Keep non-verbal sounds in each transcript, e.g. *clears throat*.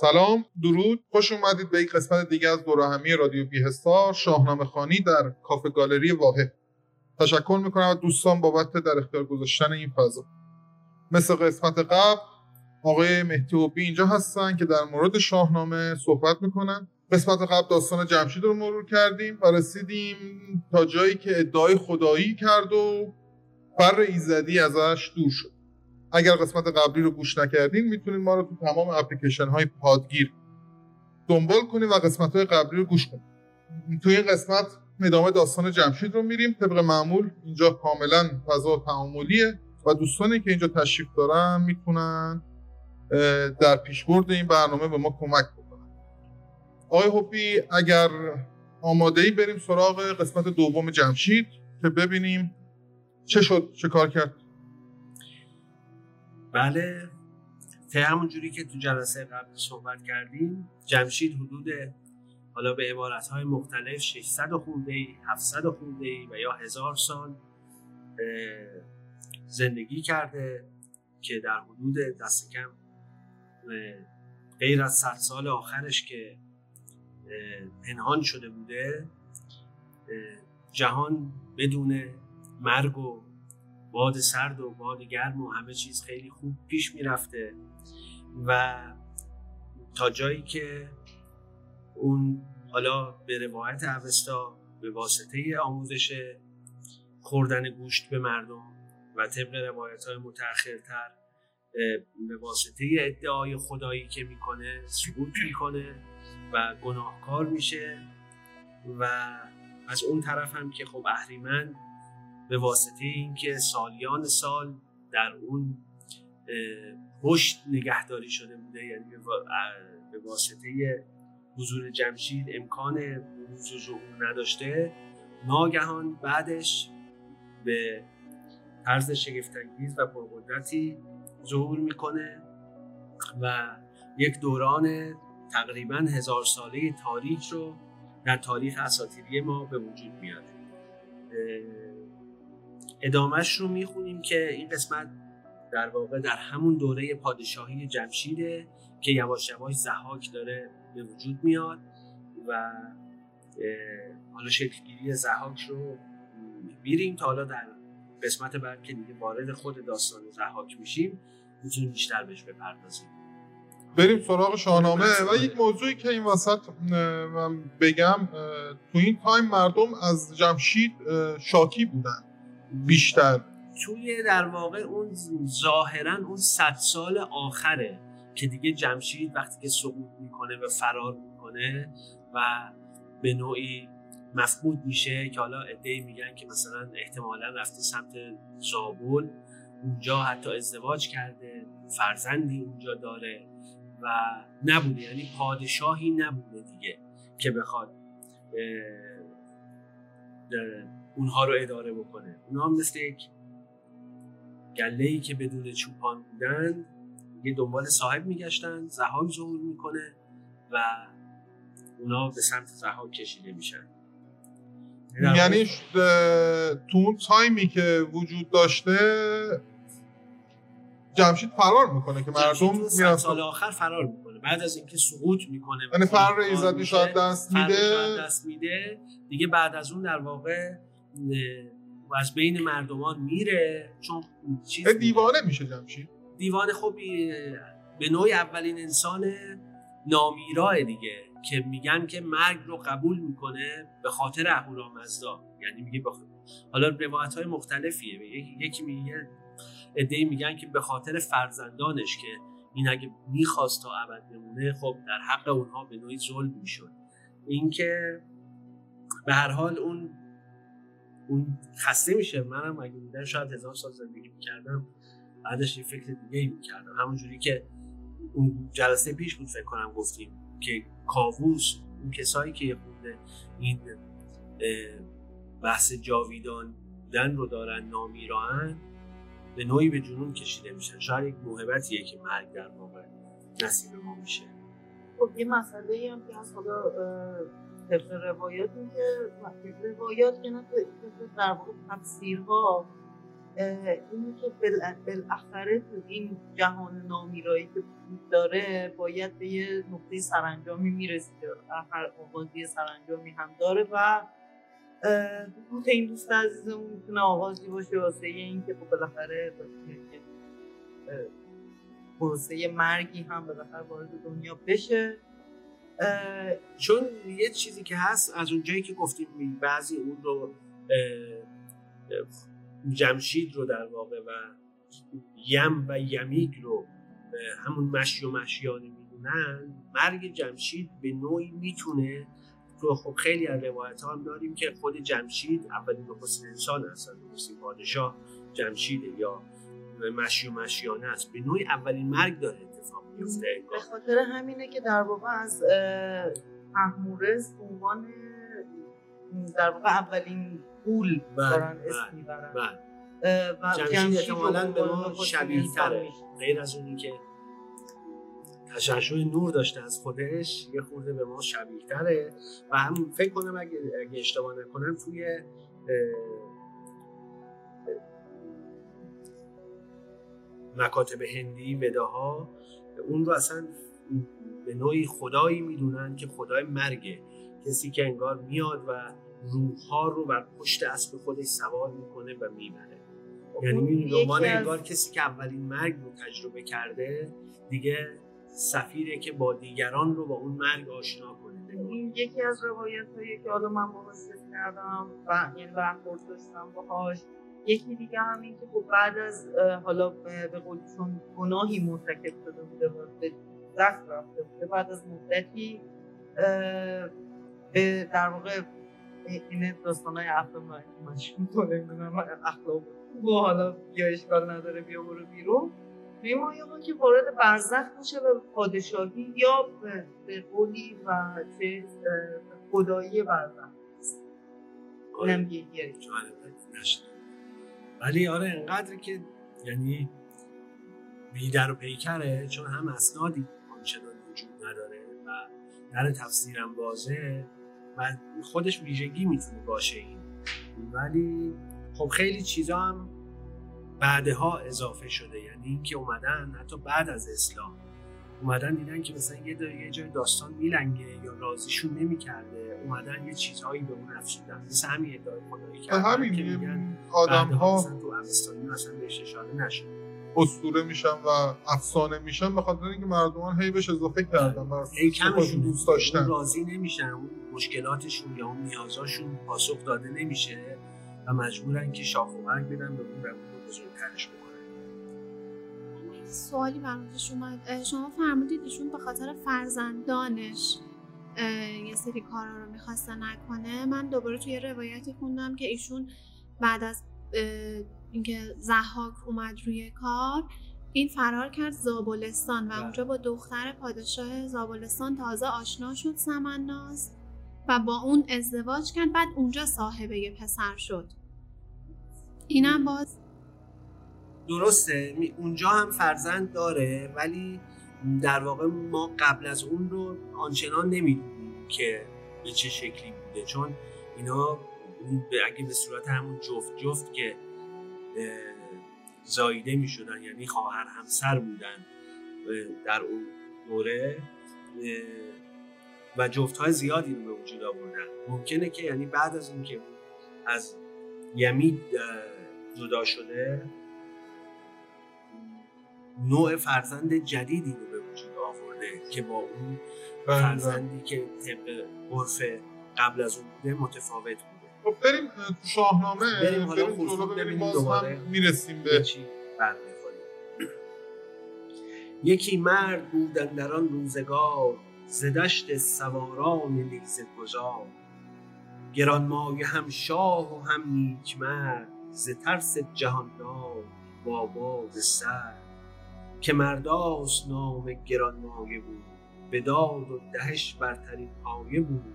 سلام درود. خوش اومدید به یک قسمت دیگه از دورهمی رادیو بیهستار شاهنامه خانی در کافه گالری واحد. تشکر می‌کنم از دوستان بابت در اختیار گذاشتن این فضا. مثل قسمت قبل آقای مهدی بی اینجا هستن که در مورد شاهنامه صحبت می‌کنن. قسمت قبل داستان جمشید رو مرور کردیم و رسیدیم تا جایی که ادعای خدایی کرد و فر ایزدی ازش دور شد. اگر قسمت قبلی رو گوش نکردین می‌تونید ما رو تو تمام اپلیکیشن های پادگیر دنبال کنید و قسمت های قبلی رو گوش کنید تو این قسمت ادامه داستان جمشید رو میریم. طبق معمول اینجا کاملا فضا تعاملیه و دوستانی که اینجا تشریف دارن می‌تونن در پیشبرد این برنامه به ما کمک بکنن. آقای هوپی اگر آماده ای بریم سراغ قسمت دوم جمشید که ببینیم چه شد چه کار کرد؟ بله. ته همون جوری که تو جلسه قبل صحبت کردیم جمشید حدود حالا به عبارت های مختلف 600 خورده ای 700 خورده ای و یا هزار سال زندگی کرده که در حدود دست کم غیر از 100 سال آخرش که پنهان شده بوده جهان بدون مرگ و باد سرد و باد گرم و همه چیز خیلی خوب پیش می‌رفته. و تا جایی که اون حالا به روایت اوستا به واسطه آموزش خوردن گوشت به مردم و طبق روایت های متأخرتر به واسطه ادعای خدایی که می‌کنه سقوط می‌کنه و گناهکار میشه. و از اون طرف هم که خب اهریمن به واسطه اینکه سالیان سال در اون پشت نگهداری شده بوده یعنی به واسطه حضور جمشید امکان بروز و ظهور نداشته. ناگهان بعدش به طرز شگفتانگیز و پرقدرتی ظهور می‌کنه و یک دوران تقریبا هزار ساله تاریخ رو در تاریخ اساطیری ما به وجود میاره. ادامهش رو می‌خونیم که این قسمت در واقع در همون دوره پادشاهی جمشیده که یواش یواش زحاک داره به وجود میاد و حالا شکلگیری زحاک رو میریم تا حالا در قسمت بعد که دیگه وارد خود داستان زحاک میشیم می‌تونیم بیشتر بهش بپردازیم. بریم سراغ شاهنامه و یک موضوعی که این وسط من بگم تو این تایم مردم از جمشید شاکی بودن. بیشتر. توی در واقع اون ظاهرا اون صد سال آخره که دیگه جمشید وقتی که سقوط می‌کنه و فرار می‌کنه و به نوعی مفقود میشه که حالا ادعی میگن که مثلا احتمالا رفته سمت زابل اونجا حتی ازدواج کرده فرزندی اونجا داره و نبوده. یعنی پادشاهی نبوده دیگه که بخواد اونها رو اداره بکنه. اونها هم مثل یک گله ای که بدون چوپان بودن یه دنبال صاحب میگشتن زهاک ظهور می‌کنه و اونا به سمت زهاک کشیده میشن. یعنی تو اون تایمی که وجود داشته جمشید فرار می‌کنه که مردم میرن سال آخر فرار می‌کنه. بعد از اینکه سقوط می‌کنه یعنی فر ایزدی شاید دست میده. دست میده. دیگه بعد از اون در واقع و از بین مردمان میره. چون چیز دیوانه میشه جمشید. دیوانه خب به نوعی اولین انسان نامیراه دیگه که میگن که مرگ رو قبول می‌کنه به خاطر اهورامزدا یعنی میگه بخ... حالا روایت های مختلفیه یکی میگه ادهی میگن که به خاطر فرزندانش که این اگه می‌خواست تا ابد بمونه خب در حق اونها به نوعی ظلم می‌شد. اینکه به هر حال اون اون خسته میشه. منم اگه بودن شاید هزار سال زندگی می‌کردم بعدش یه فکر دیگه ای می‌کردم. همونجوری که اون جلسه پیش بود فکر کنم گفتیم که کاووس اون کسایی که خونده این بحث جاویدان بودن رو دارن نامیران به نوعی به جنون کشیده میشن. شاید یک موهبتیه که مرگ در واقع نصیب ما میشه. خب یه مسئله هم که از خدا طبق روایات روایات که نه در واقع تفسیرها اینه که بالاخره تو این جهان نامیرایی که وجود داره باید به یه نقطه سرانجامی می‌رسیده. هر آغازی سرانجامی هم داره و حکومت این دوست عزیزمون می‌تونه آغازی باشه واسه این که خب بالاخره پروسه مرگی هم بالاخره وارد دنیا بشه. چون یه چیزی که هست از اونجایی که گفتیم بعضی اون رو جمشید رو در واقع و یم و یمیگ رو همون مشی و مشیانه می‌دونن مرگ جمشید به نوعی می‌تونه تو خب خیلی از روایت ها هم داریم که خود جمشید اولین نخستین انسان هستن نخستین پادشاه جمشیده یا مشی و مشیانه است. به نوعی اولین مرگ داره. میفته به خاطر همینه که در واقع از احمورز عنوان در واقع اولین قول بله، دارن بله، اسم می‌برن بله. و جمشید احتمالا به ما شبیه تره. غیر از اونی که تشعشع نور داشته از خودش یه خورده به ما شبیه تره و هم فکر کنم اگه, اگه اشتباه نکنم توی مکاتب هندی وداها اون رو اصلا به نوعی خدایی می‌دونن که خدای مرگه. کسی که انگار میاد و روحها رو بر پشت اسب خودش سوار می‌کنه و می‌بره. یعنی اون می‌دونی عنوان انگار کسی که اولین مرگ رو تجربه کرده دیگه سفیره که با دیگران رو با اون مرگ آشنا کنه. این یکی از روایت هایی که حالا من کردم و یعنی برخورد داشتم باهاش یکی دیگه هم این که خب بعد از حالا به قول چون گناهی مرتکب شده بوده و به دست رفته بوده بعد از مدتی به در واقع این داستان های مشهور می‌کنه نمی‌دونم اخلاق و حالا یا اشکال نداره بیا برو بیرون. به ما که وارد برزخ میشه به پادشاهی یا به, قولی و چه خدایی برزخ. اینم یه یه نشد. ولی آره انقدر که یعنی بیدر و پیکره چون هم اسنادی آنچنان وجود نداره و در تفسیرم واضحه و خودش ویژگی می‌تونه باشه این. ولی خب خیلی چیزا هم بعدها اضافه شده یعنی اینکه اومدن حتی بعد از اسلام اومدن دیدن که مثلا یه, یه جای داستان میلنگه یا راضیشون نمی‌کرده اومدن یه چیزهایی به اون افزودن. مثل همین ادعای خدایی کردن که همین میگن آدم ها مثلا تو اوستانی اصلا بهش اشاره نشد اسطوره میشن و افسانه میشن به خاطر اینکه مردمان هی بهش اضافه کردن و ای خودشون کمشون دوست داشتن. راضی نمیشن اون مشکلاتشون یا اون نیازاشون پاسخ داده نمیشه و مجبورن که شاخ و برگ بدن به اون و اون رو بزرگترش بکنن. سوالی برام پیش اومد. شما فرمودید ایشون به خاطر فرزندانش یه سری کارا رو می‌خواسته نکنه. من دوباره توی روایتی خوندم که ایشون بعد از اینکه زحاک اومد روی کار این فرار کرد زابلستان و بله. اونجا با دختر پادشاه زابلستان تازه آشنا شد سمناز و با اون ازدواج کرد. بعد اونجا صاحبه یه پسر شد. اینم باز درسته. اونجا هم فرزند داره ولی در واقع ما قبل از اون رو آنچنان نمی‌دونیم که به چه شکلی بوده. چون اینا اگه به صورت همون جفت جفت که اه، زاییده می شدن یعنی خواهر همسر بودن در اون دوره و جفت های زیادی رو به وجود آوردن ممکنه که یعنی بعد از اینکه از یمید جدا شده نوع فرزند جدیدی رو به وجود آورده که با اون بله. فرزندی که طبق عرف قبل از اون بوده متفاوت بوده خب بریم تو شاهنامه بریم حالا ببینیم دوباره. می‌رسیم به چی یکی مرد بودن در آن روزگار ز دشت سواران نیزه گذار گرانمایه هم شاه و هم نیک مرد ز ترس جهاندار با باد سر که مرداس نام گرانمایه بود به داد و دهش برترین پایه بود.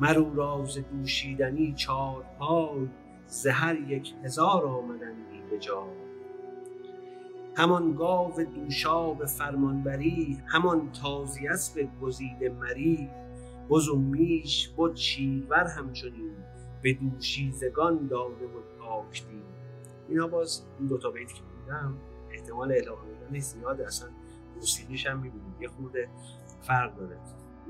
مرو راز دوشیدنی چار پای ز هر یک هزار آمدندی به جای همان گاو دوشاب فرمانبری همان تازی اسب گزیده مری. بز و میش بد شیرور همچنین به دوشیزگان داده و پاک دین. اینا باز این دوتا بیت که بودم احتمال الهام دادن زیاده اصلا موسیقیش هم می‌بینیم. یه خورده فرق داره.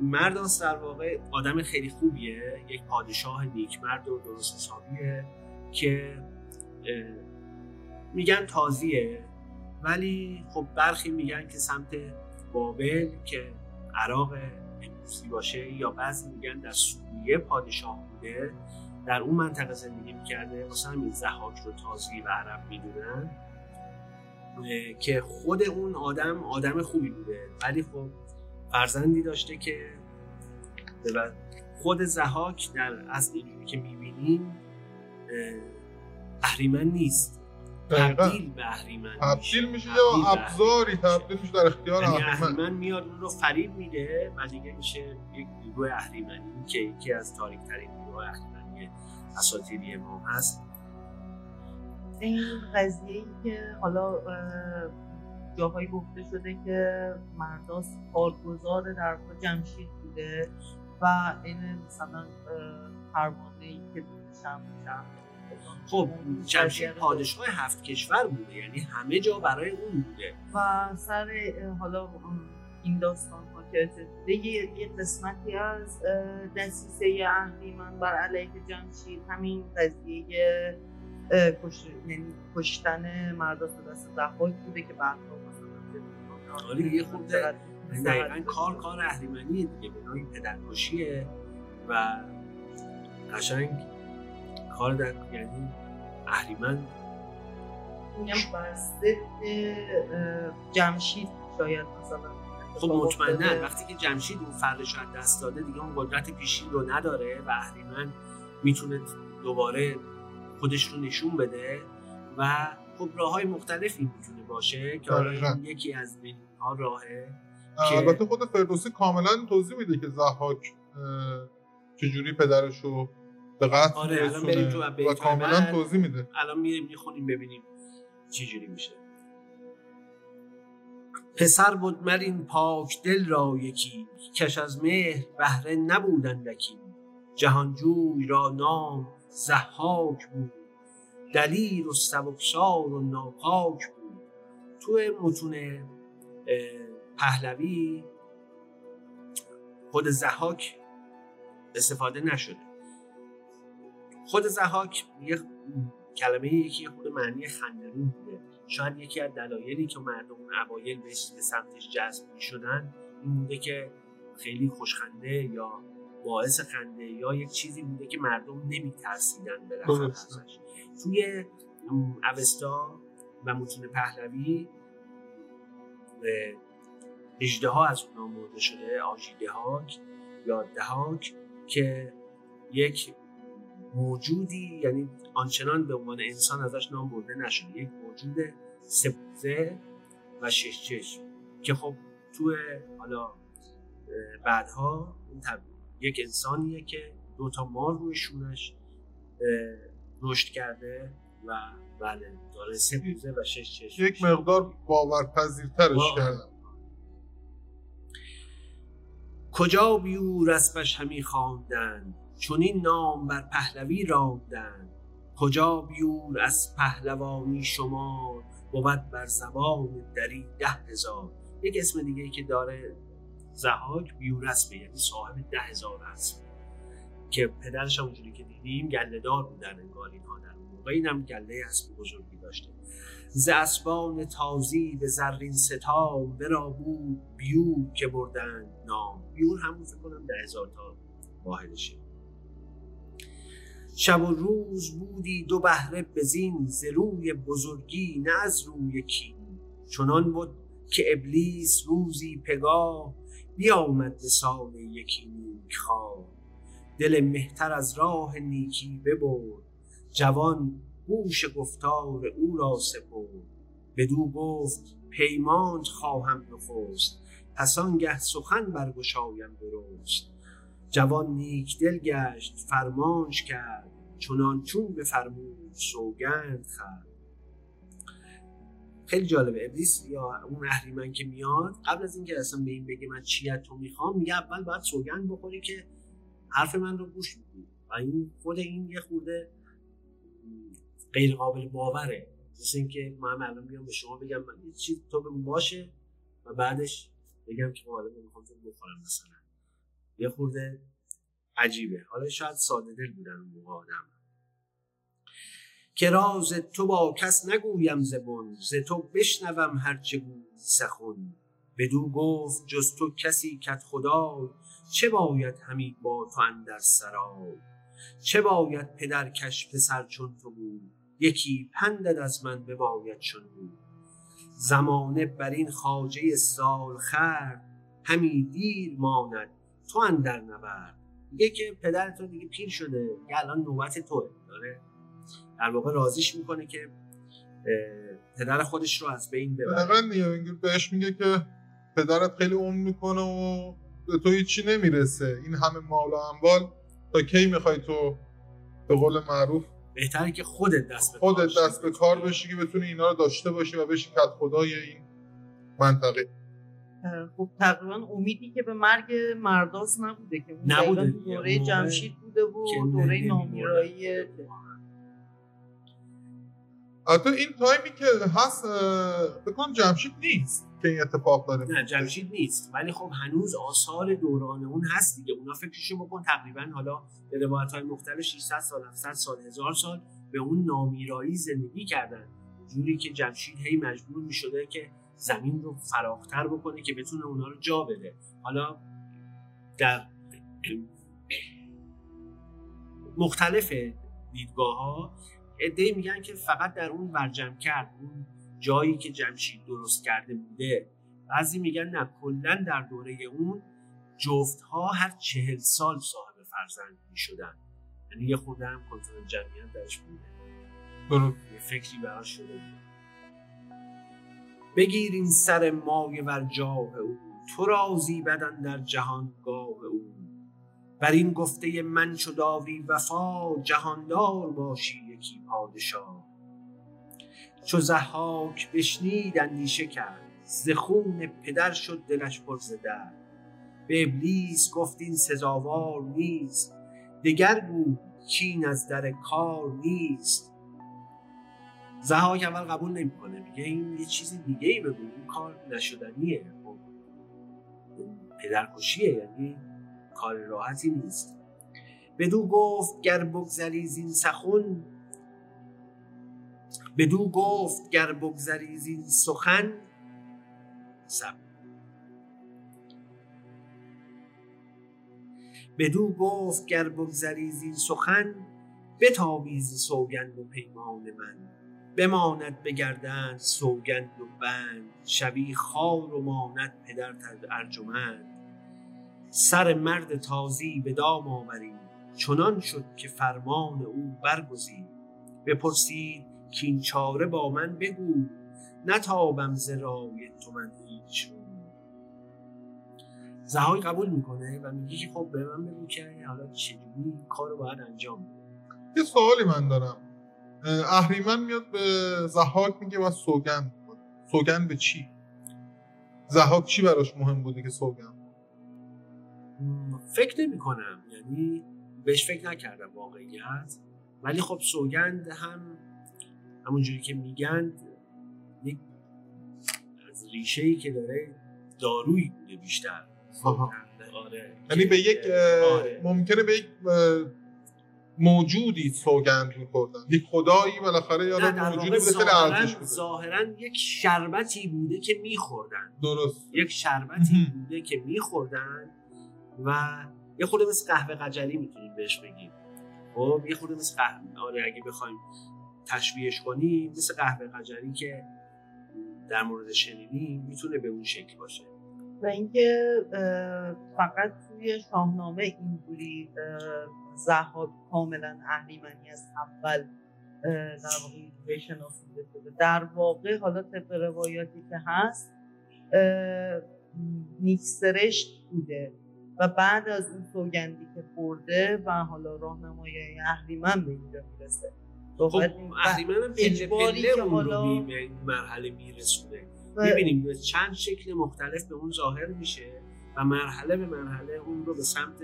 مرداس در واقع آدم خیلی خوبیه. یک پادشاه نیکمرد و درست حسابیه که میگن تازیه. ولی خب برخی میگن که سمت بابل که عراق امروزی باشه یا بعضی میگن در سوریه پادشاه بوده در اون منطقه زندگی می‌کرده. واسه همین زحاک رو تازی و عرب می‌دونن. که خود اون آدم آدم خوبی بوده. ولی خب فرزندی داشته که خود زحاک در از اینجوری که می‌بینیم اهریمن نیست. تبدیل به اهریمن تبدیل میشه. یا ابزاری تبدیل میشه در اختیار یعنی اهریمن. میاد اون رو فریب میده و دیگه میشه یک نیروی اهریمنی که یکی از تاریک ترین نیروهای اهریمنی اساطیری ما هست. این قضیه ای که حالا جاهایی گفته شده که مرداس کارگزار در جمشید بوده و این مثلا پروانه ای که شم خب جمشید پادشاه هفت کشور بوده یعنی همه جا برای اون بوده. و سر حالا این داستان ها که یه،, یه قسمتی از دسیسه اهریمن بر علیه جمشید همین قضیه کش... یعنی کشتن مرداس دست زحاک بوده که بعد مثلا آره یه خورده دقیقا کار کار اهریمنیه دیگه به نوعی پدرکشیه و قشنگ کار در یعنی اهریمن. میگم بر جمشید شاید مثلا خب مطمئنا. وقتی که جمشید اون فردش از دست داده دیگه اون قدرت پیشین رو نداره و اهریمن می‌تونه دوباره خودش رو نشون بده و خب راه های مختلفی می‌تونه باشه که یکی از این ها راهه البته خود فردوسی کاملا توضیح میده که زحاک چجوری پدرش رو به قتل آره الان بریم تو و کاملا توضیح میده. الان میریم می‌خونیم ببینیم چجوری میشه. پسر بود مر این پاک دل را یکی کش از مهر بهره نبودندکی جهانجوی را نام زحاک بود. دلیر و سبکسار و ناپاک بود. تو متون پهلوی خود زحاک استفاده نشده. خود زحاک یه کلمه یکی خود معنی خندرون بوده. شاید یکی از دلایلی که مردم اون اوایل به سمتش جذب می شدن این بوده که خیلی خوشخنده یا باعث خنده یا یک چیزی بوده که مردم نمی ترسیدن به توی اوستا و متون پهلوی اجده ها از اون مرده شده آجیده هاک یا دهاک که یک موجودی یعنی آنچنان به عنوان انسان ازش نام برده نشده. یک موجود سپوزه و شش چشم که خب تو حالا بعدها یک انسانیه که دو تا مار روی شونش رشد کرده و بله داره سپوزه و شش چشم یک مقدار باورپذیرترش کردن کجا بیور اسبش همی خواندند؟ چون این نام بر پهلوی راندند. کجا بیور از پهلوانی شما؟ بود بر زبان دری ده هزار. یک اسم دیگه ای که داره زهاک بیور اسبه یعنی صاحب ده هزار اسب. که پدرش اونجوری که دیدیم گله دار بودن انگار اینها در اون موقع. اینم گله اسب بزرگی داشته. ز اسبان تازی به زرین ستام برا بود بیور که بردن نام. بیور همون فکر کنم ده هزار تا واحدشه. شب و روز بودی دو بهره بزین ز روی بزرگی نه از روی کین. چنان بود که ابلیس روزی پگاه بیامد سال یکی نیک خواه. دل مهتر از راه نیکی ببرد. جوان گوش گفتار او را سپرد. بدو گفت پیمانت خواهم نخست. پس آنگه سخن برگشایم درست. جوان نیک دل گشت فرمانش کرد. چنان چون بفرمود سوگند خرد خیلی جالبه. ابلیس یا اون اهریمن که میاد قبل از اینکه اصلا به این بگه من چی تو می‌خوام میگه اول باید سوگند بخوری که حرف من رو گوش میدی و این خود این یه خورده غیر قابل باوره. مثل اینکه من الان میام به شما بگم من یه چیز تو بگو باشه و بعدش بگم که حالا نمی‌خوام بخورم مثلا. یه خورده عجیبه. حالا شاید ساده دل بودن اون موقع آدم. که راز تو با کس نگویم زبون ز تو بشنوم هرچه گویی سخن. بدو گفت جز تو کسی کت خدا چه باید همی با تو اندر سرای؟ چه باید پدر کش پسر چون تو بود؟ یکی پندت از من بباید چون بود. زمانه بر این خواجه سال خرد همی دیر ماند تو اندر نبرد میگه که پدر تو دیگه پیر شده یه الان نوبت توه داره در واقع رازیش می‌کنه که پدر خودش رو از بین ببره. دقیقا بهش میگه که پدرت خیلی عمر می‌کنه و به تو هیچی نمی‌رسه. این همه مال و اموال تا کی می‌خوای تو به قول معروف بهتره که خودت دست به خودت کار دست به کار بشی که بتونی اینا رو داشته باشی و بشی کت خدای این منطقه. خب تقریبا امیدی که به مرگ مرداس نبوده که نبوده. دوره جمشید بوده و دوره. نامیرایی حتی این تایمی که هست بکنم جمشید نیست که این اتفاق داره نه جمشید نیست. ولی خب هنوز آثار دوران اون هست دیگه. اونا فکرشو بکن تقریبا حالا به روایت های مختلف 600 سال 700 سال هزار سال به اون نامیرایی زندگی کردن. جوری که جمشید هی مجبور می شده که زمین رو فراختر بکنه که بتونه اونا رو جا بده. حالا در مختلف دیدگاه ها ادهی میگن که فقط در اون ورجم کرد اون جایی که جمشید درست کرده بوده. بعضی میگن نه کلا در دوره اون جفت ها هر چهل سال صاحب فرزند می‌شدن. یعنی یه خورده هم کنترل جمعیت درش بوده. درست یه فکری براش شده بود بگیر این سر مای ور جاه او. تو رازی بدن در جهانگاه او. بر این گفته من چو داری وفا جهاندار باشی یکی پادشاه. چو زحاک بشنید اندیشه کرد ز خون پدر شد دلش پر ز درد به ابلیس گفت این سزاوار نیست دگر گو کین از در کار نیست. زهاک اول قبول نمی‌کنه میگه این یه چیز دیگه ای بگو این کار نشدنیه. خب پدرکشیه یعنی کار راحتی نیست. بدو گفت گر بگذری زین سخن بدو گفت گر بگذری زین سخن سب. بدو گفت گر بگذری زین سخن بتابیز سوگند و پیمان من. بماند بگردند سوگند و بند. شوی خار و ماند پدر ارجمند. سر مرد تازی به دام آورید چنان شد که فرمان او برگزید بپرسید کین چاره با من بگو. نتابم ز تو من هیچ زهای قبول می‌کنه و میگه که خب به من بگو که حالا چجوری این کار رو باید انجام یه سوالی من دارم. اه، اهریمن میاد به زحاک میگه و سوگند. سوگند به چی؟ زحاک چی براش مهم بوده که سوگند فکر نمی کنم یعنی بهش فکر نکردم واقعیت ولی خب سوگند هم همونجوری که میگن یک از ریشه ای که داره دارویی بوده بیشتر. آره. یعنی به یک اه، آره. ممکنه به یک موجودی سوگند میخوردن. یک خدایی بالاخره یا موجودی بوده ظاهراً ارزش بوده ظاهراً یک شربتی بوده که میخوردن. درست. یک شربتی. بوده که میخوردن. و یه خورده مثل قهوه قجلی می‌تونیم بهش بگیم. خب یه خورده مثل قهوه آره اگه بخوایم تشبیهش کنیم مثل قهوه قجلی که در مورد شنیدیم می‌تونه به اون شکل باشه. و اینکه فقط توی شاهنامه اینجوری زهاد کاملا اهریمنی از اول در واقع اینجوری شناسیده شده در واقع حالا طبق روایاتی که هست نیکسرشت بوده. و بعد از اون سوگندی که خورده و حالا راهنمایی اهریمن به اینجا می‌رسه. خب اهریمن هم پله پله که اون رو به مرحله میرسونه. می‌بینیم به چند شکل مختلف به اون ظاهر میشه و مرحله به مرحله اون رو به سمت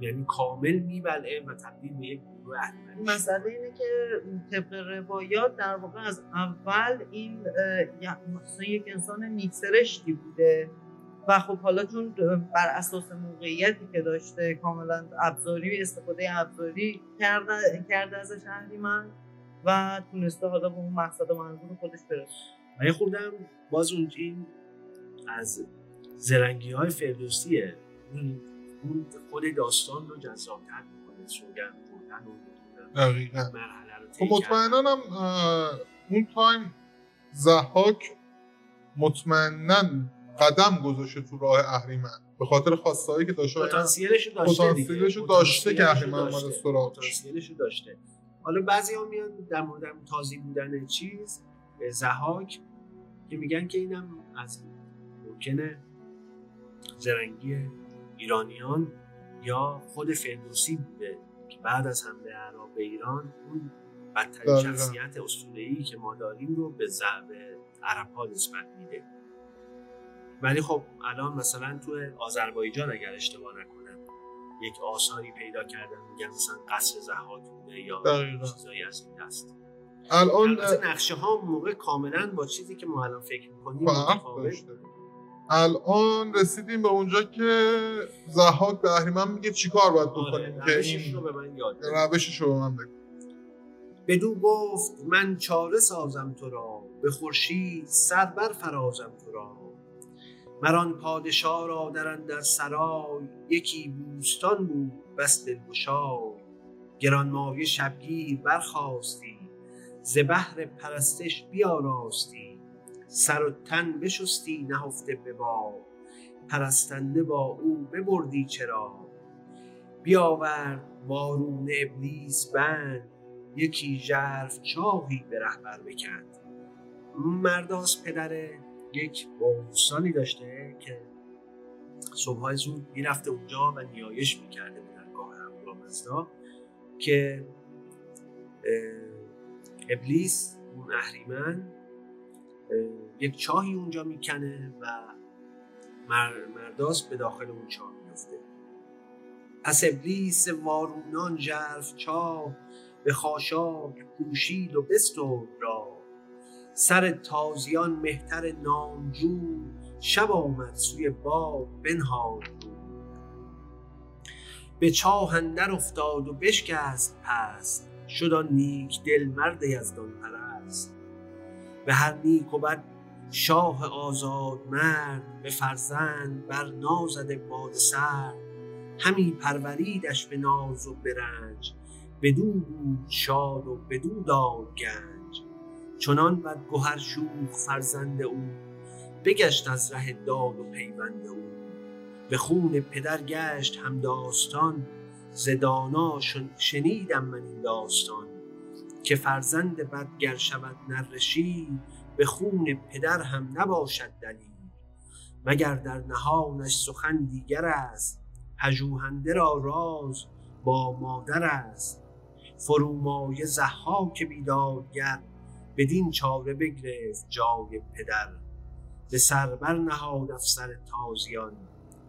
یعنی کامل میبلعه و تبدیل به یک گروه اهریمن. مسئله اینه که طبق روایات در واقع از اول این مثلا یک انسان نیکسرشتی بوده. و خب حالا چون بر اساس موقعیتی که داشته کاملا ابزاری استفاده ابزاری کرده, کرده ازش اهریمن و تونسته حالا به اون مقصد و منظور خودش برسه. و یه خوردم باز اون این از زرنگی های فردوسیه. اون خود داستان رو جذابتر می‌کنه سوگن خوردن و نمی‌دونم دقیقا. مرحله رو خب مطمئنا هم اون تایم زحاک مطمئنا قدم گذاشته تو راه اهریمن به خاطر خواستهایی که داشته پتانسیلش رو داشته پتانسیلش رو داشته که اهریمن. اومده سراغش. داشته حالا بعضی ها میان در مورد تازی بودن چیز زهاک که میگن که اینم از ممکنه زرنگی ایرانیان یا خود فردوسی بوده که بعد از حمله عرب به ایران اون بدترین. شخصیت اسطوره‌ای که ما داریم رو به ضعب عرب ها نسبت میده ولی خب الان مثلا تو آذربایجان اگر اشتباه نکنم یک آثاری پیدا کردن میگن مثلا قصر زهاک بوده یا. چیزایی از این دست. الان نقشه ها موقع کاملا با چیزی که ما الان فکر می‌کنیم الان رسیدیم به اونجا که زحاک به اهریمن میگه چیکار باید آره، بکنیم که روشش رو این به من یاد. روشش رو به من بگو. بدو گفت من چاره سازم تو را به خورشید سر بر فرازم تو را. مران پادشاه را در در سرای یکی بوستان بود بس دلگشای. گرانمایه شبگیر برخواستی ز بهر پرستش بیاراستی. سر و تن بشستی نهفته به باد پرستنده با او ببردی چرا. بیاورد وارون ابلیس بند یکی ژرف چاهی به رهبر بکند. مرداس پدر یک بوستانی داشته که صبحهای زود می‌رفته اونجا و نیایش می‌کرده به درگاه اهورامزدا که ابلیس اون اهریمن اه، یک چاهی اونجا می‌کنه و مر- مرداس به داخل اون چاه میفته پس ابلیس وارونان ژرف چاه به خاشاک پوشید و بسترد را سر تازیان مهتر نامجو شب آمد سوی باد بنهاد به چاه اندر افتاد و بشکست پست شد آن نیک دل مرد یزدان پرست. به هر نیک و بد شاه آزاد مرد به فرزند بر نازد باد سر همی پروریدش به ناز و برنج بدو بود شاد و بدو داد گنج. چنان بد گهر شوخ فرزند او بگشت از ره داد و پیوند او. به خون پدر گشت هم داستان ز شنیدم من این داستان. که فرزند بد گر شود نرشی به خون پدر هم نباشد دلیل. مگر در نهانش سخن دیگر است پژوهنده را راز با مادر است. فرومایه زحاک بیدادگر بدین چاره بگرفت جای پدر. به سربر نهاد افسر تازیان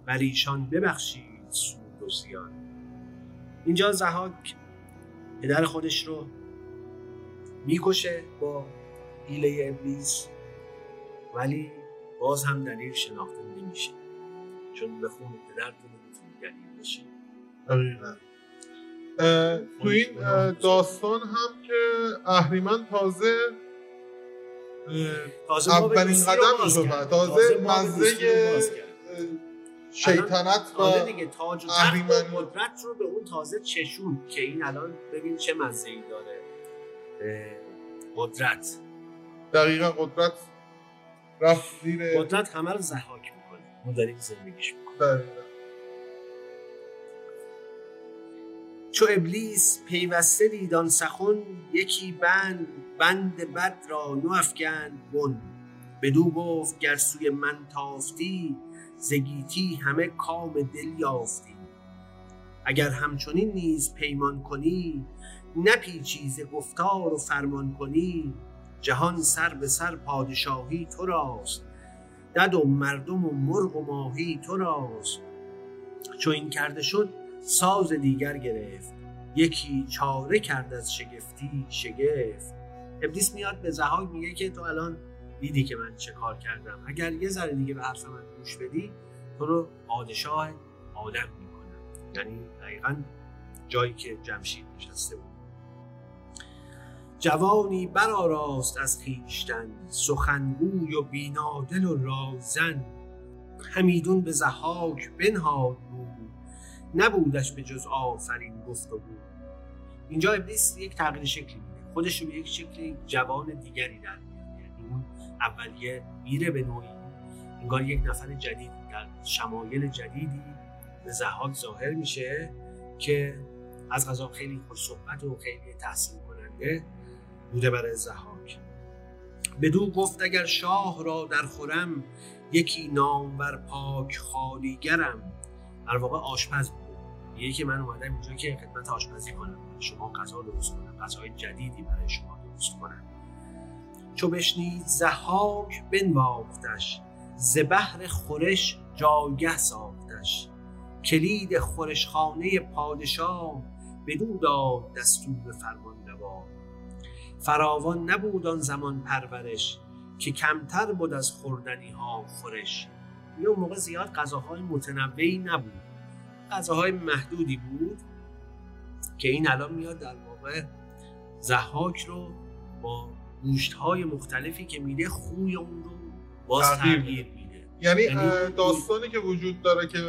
بر ایشان ببخشید سود و زیان. اینجا زحاک پدر خودش رو می‌کشه با حیله ابلیس ولی باز هم دلیل شناخته نمیشه. چون به خون پدر تو نمی‌تونی دلیل. اه، تو این داستان هم که اهریمن تازه تازه اولین قدم رو. تازه مزه شیطنت و اهریمنی. و قدرت رو به اون تازه چشون که این الان ببین چه مزه ای داره قدرت. دقیقا قدرت رفت زیر قدرت همه رو زحاک می‌کنه. ما داریم زندگیش می‌کنه چو ابلیس پیوسته دیدان سخن یکی بند بند بد را نو افکند بن. بدو گفت گر سوی من تافتی زگیتی همه کام دل یافتی. اگر همچنین نیز پیمان کنی نپیچی ز گفتار و فرمان کنی. جهان سر به سر پادشاهی تو راست دد و مردم و مرغ و ماهی تو راست. چو این کرده شد ساز دیگر گرفت. یکی چاره کرد از شگفتی شگفت. ابلیس میاد به زهاک میگه که تو الان دیدی که من چه کار کردم. اگر یه ذره دیگه به حرف من گوش بدی تو رو پادشاه عالم می‌کنم. یعنی دقیقا جایی که جمشید نشسته بود. جوانی برآراست از خویشتن. سخنگوی و بینادل و رازن. همیدون به زحاک بنهاد بود. نبودش به جز آفرین گفت و بود اینجا ابلیس یک تغییر شکلی میده. خودش رو به یک شکل جوان دیگری در میاد یعنی اون اولیه میره به نوعی. انگار یک نفر جدید در شمایل جدیدی به زحاک ظاهر میشه که از غذا خیلی خوش صحبت و خیلی تحسین کننده بوده برای زحاک بدو گفت اگر شاه را در خورم یکی نامور پاک خالیگرم. در واقع آشپز بود. یکی که من اومدم اینجا که خدمت آشپزی کنم. شما غذا درست کنم. غذاهای جدیدی برای شما درست کنم. چو بشنید زحاک بنواختش. ز بهر خورش جایگه ساختش. کلید خورشخانه پادشاه بدو داد دستور فرمانروا. فراوان نبود آن زمان پرورش که کمتر بود از خوردنی ها خورش. یه اون موقع زیاد غذاهای متنوعی نبود. غذاهای محدودی بود که این الان میاد در واقع زحاک رو با گوشت های مختلفی که میده خوی اون رو باز تغییر میده. یعنی یعنی داستانی که وجود داره که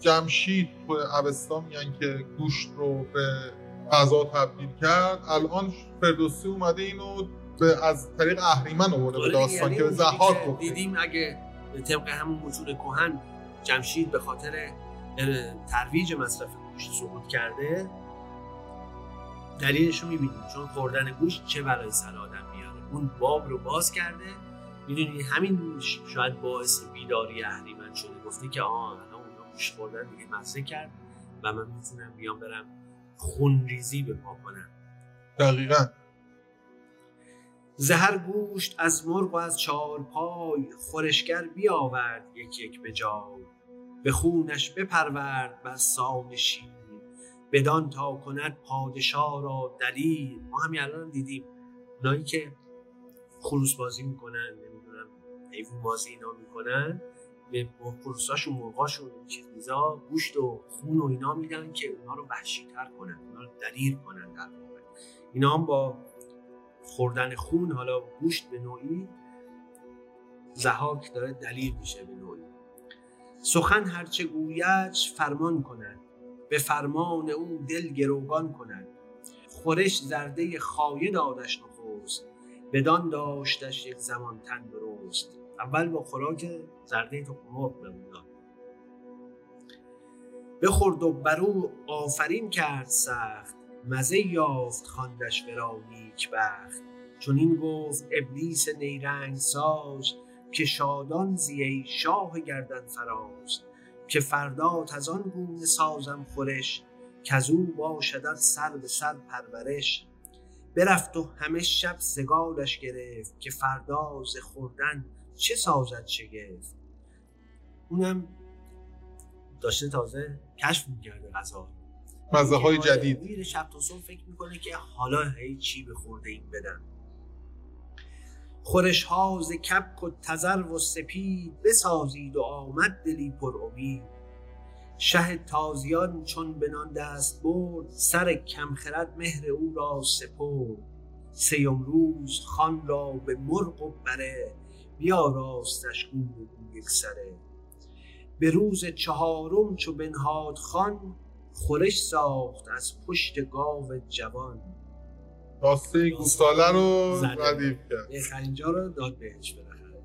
جمشید تو اوستا میگن که گوشت رو به غذا تبدیل کرد الان فردوسی اومده اینو به از طریق اهریمن آورده به آره داستان یعنی که به زحاک دیدیم اگه طبق همون متون کهن جمشید به خاطر ترویج مصرف گوشت سقوط کرده دلیلش رو می‌بینیم. چون خوردن گوشت چه بلای سر آدم میاره؟ اون باب رو باز کرده. می‌دونی همین شاید باعث بیداری اهریمن شده. گفته که آه الان اونا گوشت خوردن دیگه مزه کرد و من می‌تونم بیام برم خونریزی به پا کنم. دقیقا. زهر گوشت از مرغ و از چارپای خورشگر بیاورد یک یک به جای. به خونش بپرورد بر سام شیر. بدان تا کند پادشاه را دلیر. ما همین الان دیدیم. اونایی که خروس بازی می‌کنن نمی‌دونم حیوان بازی اینا می‌کنن به خروساشون مرغاشون این چیز میزا گوشت و خون و اینا میدن که اونا رو وحشیتر کنن اونا رو دلیر کنن در واقع. اینا هم با خوردن خون حالا گوشت به نوعی زهاک داره دلیل میشه به نوعی. سخن هرچه گویدش فرمان کند به فرمان او دل گروگان کند. خورش زرده خایه دادش نخست بدان داشتش یک زمان تن درست. اول با خوراک زرده تو مرغ بموندن بخورد و برو آفرین کرد سخت. مزه یافت خواندش ورا چون این گفت ابلیس نیرنگ ساز که شادان زیه شاه گردن فراز که فردات از آن گونه سازم خورش کزو باشدت سر به سر پرورش. برفت و همه شب سگالش گرفت که فرداز خوردن چه سازد شگفت. اونم داشته تازه کشف می‌کرده غذا مزه های جدید. میره شب تا صبح فکر می‌کنه که حالا هی چی به خورده این بدم خورش ها ز کبک و تزر و سپید بسازید و آمد دلی پر امید. شه تازیان چون به نان دست برد سر کمخرد مهر او را سپرد. سیم روز خان را به مرغ و بره بیاراستش گوی و گوی یک سره. به روز چهارم چو بنهاد خان خورش ساخت از پشت گاو جوان. راسته گوساله رو. ردیف کرد. اینجا رو داد بهش بالاخره.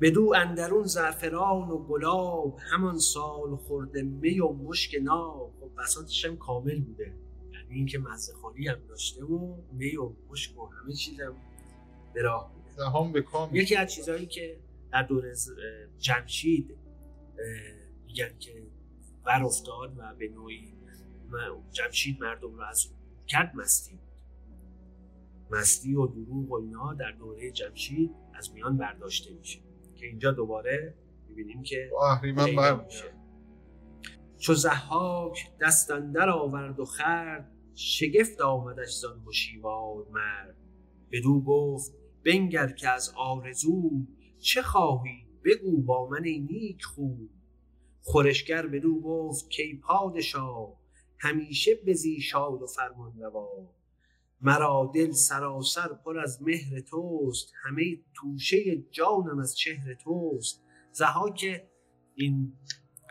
بدو اندرون زعفران و گلاب همان سال خورده می و مشک ناب. و بساطش هم کامل بوده. یعنی اینکه مزه خالی هم داشته و می و مشک و همه چیز هم به راه بوده دهان به کام یکی از چیزهایی که در دور جمشید میگن که بر افتاد و به نوعی جمشید مردم رو از کرد مستی بود. مستی و دروغ و اینا در دوره جمشید از میان برداشته میشه. که اینجا دوباره می‌بینیم که اهریمن میشه. چو زحاک دست اندر آورد و خرد شگفت آمدش زان هشیوار مرد. بدو گفت بنگر که از آرزو چه خواهی؟ بگو با من ای نیک خوب خورشگر بدو گفت کی پادشاه همیشه بزی شاد و فرمان روا. مرا دل سراسر پر از مهر توست همه توشه جانم از چهر توست. زها که این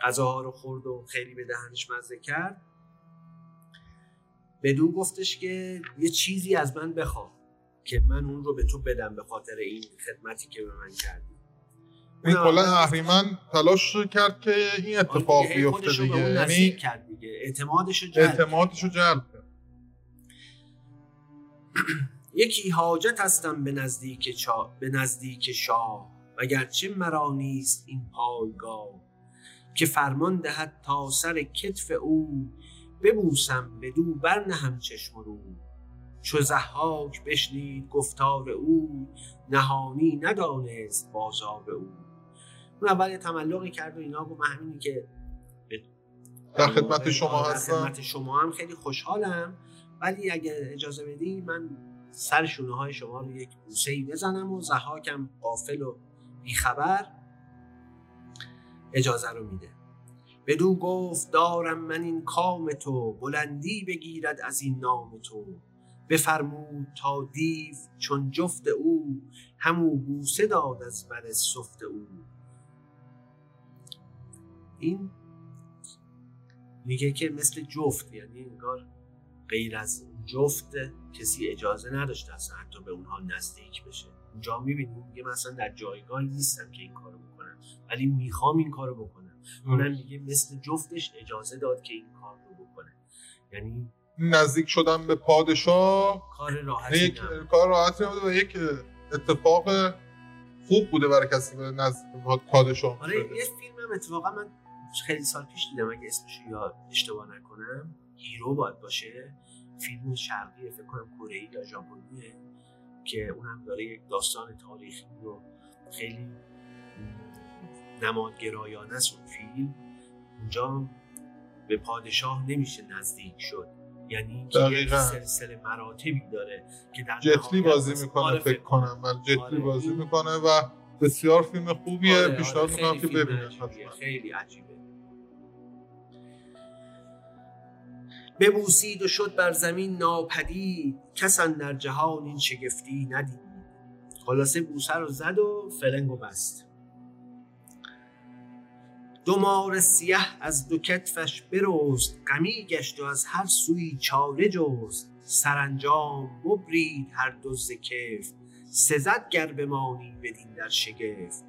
غذاها رو خورد و خیلی به دهنش مزه کرد بدو گفتش که یه چیزی از من بخواه که من اون رو به تو بدم به خاطر این خدمتی که به من کردی. این کلا اهریمن تلاش کرد که این اتفاق آره، بیفته به دیگه. یعنی کرد دیگه. اعتمادش رو جلب جلب کرد. *clears throat* یکی حاجت هستم به نزدیک چا... به نزدیک شاه وگرچه مرا نیست این پایگاه که فرمان دهد تا سر کتف او ببوسم بدو برنهم چشم رو. چو زحاک بشنید گفتار او نهانی ندانست بازار او. اون اول یه تملقی کرد و اینا گفت من همینی که در خدمت شما در هستم. خدمت شما هم خیلی خوشحالم. ولی اگه اجازه بدی من سر شونه های شما رو یک بوسه ای بزنم و زحاکم قافل و بیخبر اجازه رو میده. بدو گفت دارم من این کام تو بلندی بگیرد از این نام تو. بفرمود تا دیو چون جفت او همو بوسه داد از بر سفت او. این میگه که مثل جفت یعنی انگار غیر از جفت کسی اجازه نداشته اصلا حتی به اونها نزدیک بشه. اونجا می‌بینیم میگه مثلا در جایگاهی نیستم که این کارو بکنم ولی می‌خوام این کارو بکنم. اونم میگه مثل جفتش اجازه داد که این کار رو بکنه. یعنی نزدیک شدن به پادشاه کار راحتی. کار راحتی نبوده و یک اتفاق خوب بوده برای کسی به نزدیک پادشاه آره یه فیلم هم اتفاقا من خیلی سال پیش دیدم اگه اسمش رو یاد اشتباه نکنم هیرو باید باشه. فیلم شرقی فکر کنم کره یا ژاپنیه که اونم داره یک داستان تاریخی رو خیلی نمادگرایانه است اون فیلم. اونجا به پادشاه نمیشه نزدیک شد. یعنی یک. سلسله مراتبی داره که در جتلی بازی می‌کنه آره، فکر کنم. من جتلی آره، بازی می‌کنه و بسیار فیلم خوبیه. آره، پیشنهاد آره، می‌کنم که ببینید خیلی عجیبه. ببوسید و شد بر زمین ناپدید کس در جهان این شگفتی ندید. خلاصه بوسه رو زد و فلنگ و بست. دو مار سیه از دو کتفش برست غمی گشت و از هر سوی چاره جست. سرانجام ببرید هر دو ز کف سزد گر بمانی بدین در شگفت.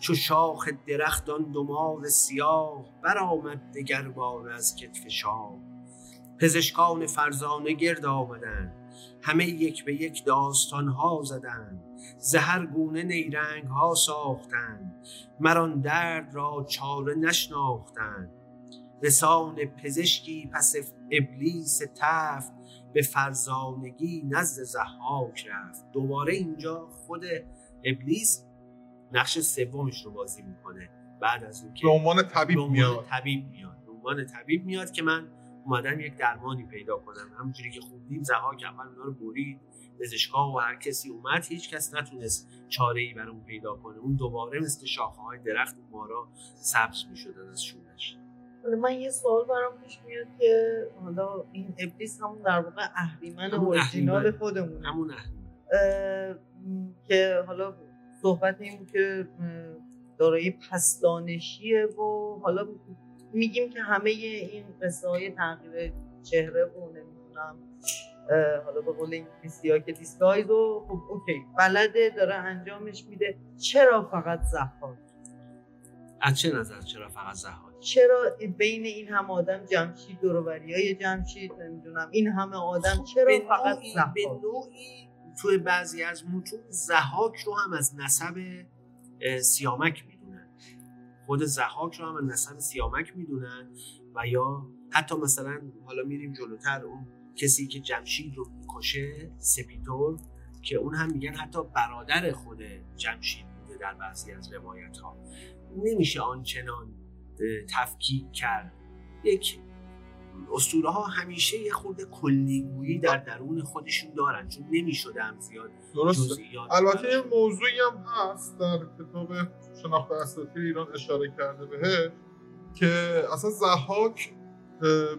چو شاخ درخت آن دو مار سیاه برآمد دگر بار از کتف شاه. پزشکان فرزانه گرد آمدند. همه یک به یک داستان ها زدند زهر گونه نیرنگ ها ساختند مران درد را چاره نشناختند. رسان پزشکی پس ابلیس تفت به فرزانگی نزد زحاک رفت. دوباره اینجا خود ابلیس نقش سومش رو بازی می‌کنه. بعد از اون که به عنوان طبیب میاد. به عنوان طبیب میاد که من اومدم یک درمانی پیدا کنم همونجوری که خوندیم زها که اول اونا رو برید. پزشکا و هر کسی اومد هیچ کس نتونست چاره ای بر اون پیدا کنه. اون دوباره مثل شاخه های درخت مارا سبز می‌شدن از شونش. من یه سوال برام پیش میاد که حالا این ابلیس همون در واقع اهریمن اورجینال. خودمونه. همون اهریمن. که حالا صحبت این بود که م، دارایی پس دانشیه و حالا میگیم که همه این قصه های تغییر چهره و نمی‌دونم حالا به قول انگلیسی ها که disguise و خب okay بلده داره انجامش میده. چرا فقط ضحاک؟ از چه نظر چرا فقط ضحاک چرا بین این همه آدم جمشید دوروبری های جمشید نمی‌دونم این همه آدم چرا به فقط نوعی, به نوعی توی بعضی از متون زهاک رو هم از نسب سیامک می‌دونن خود زهاک رو هم نسب سیامک می‌دونن و یا حتی مثلا حالا میریم جلوتر اون کسی که جمشید رو می‌کشه سپیتور که اون هم میگن حتی برادر خود جمشید بوده در بعضی از روایت ها نمیشه آنچنان تفکیک کرد. یک اسطوره ها همیشه یه خورده کلیگویی در درون خودشون دارن چون نمی‌شده هم زیاد درسته جزئیات البته یه. موضوعی هم هست در کتاب شناخت اساطیر ایران اشاره کرده بهش که اصلا زحاک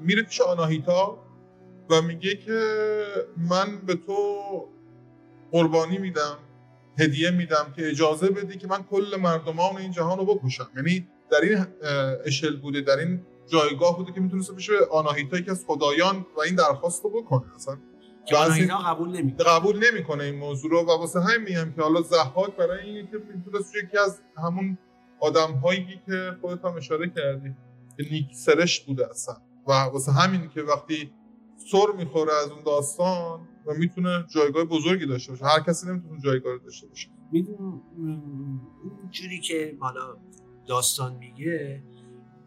میره پیش آناهیتا و میگه که من به تو قربانی میدم هدیه میدم که اجازه بدی که من کل مردمان این جهان رو بکشم یعنی در این اشل بوده در این جایگاه بوده که می‌تونسته بشه آناهیتا یکی از خدایان و این درخواست رو بکنه. اصلا که آناهیتا قبول نمی‌کنه. قبول نمی‌کنه این موضوع رو و واسه همین میگم که حالا زحاک برای اینه که می‌تونست یکی از همون آدم هایی که خودت هم اشاره کردی که نیک سرشت بوده اصلا. و واسه همین که وقتی سر می‌خوره از اون داستان و می‌تونه جایگاه بزرگی داشته باشه. هر کسی نمی‌تونه جایگاه رو داشته باشه. میدون جوری که حالا داستان میگه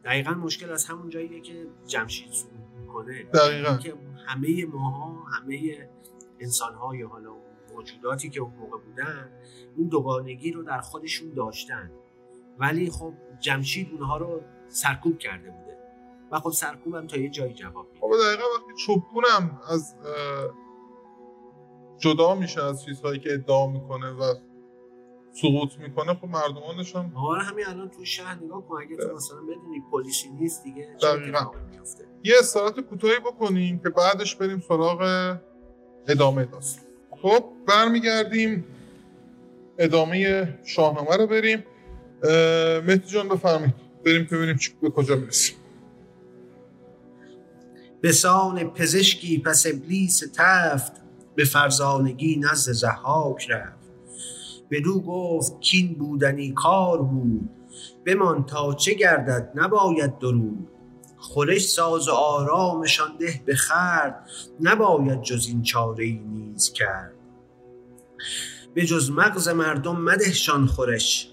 دقیقا مشکل از همون جاییه که جمشید شروع می‌کنه. دقیقاً. که همه ماها همه انسان های حالا اون موجوداتی که اون موقع بودن این دوگانگی رو در خودشون داشتن. ولی خب جمشید اونها رو سرکوب کرده بوده. و خب سرکوب هم تا یه جایی جواب میده. خب دقیقا وقتی چوبونم از جدا میشه از چیزهایی که ادعا می‌کنه و سقوط می‌کنه خب مردمانش هم آره همین الان تو شهر نگاه کن اگه تو مثلا بدونی پلیسی نیست دیگه چه دقیقاً. میفته یه استراحت کوتاهی بکنیم که بعدش بریم سراغ ادامه داستان. خب برمیگردیم. ادامه شاهنامه رو بریم. مهدی جان بفرمایید. بریم که ببینیم به کجا می‌رسیم. به سان پزشکی پس ابلیس تفت به فرزانگی نزد زحاک رفت. بدو گفت کین بودنی کار بود. بمان تا چه گردد نباید درود. خورش ساز و آرامشان ده به خرد نباید جز این چاره ای نیز کرد. به جز مغز مردم مدهشان خورش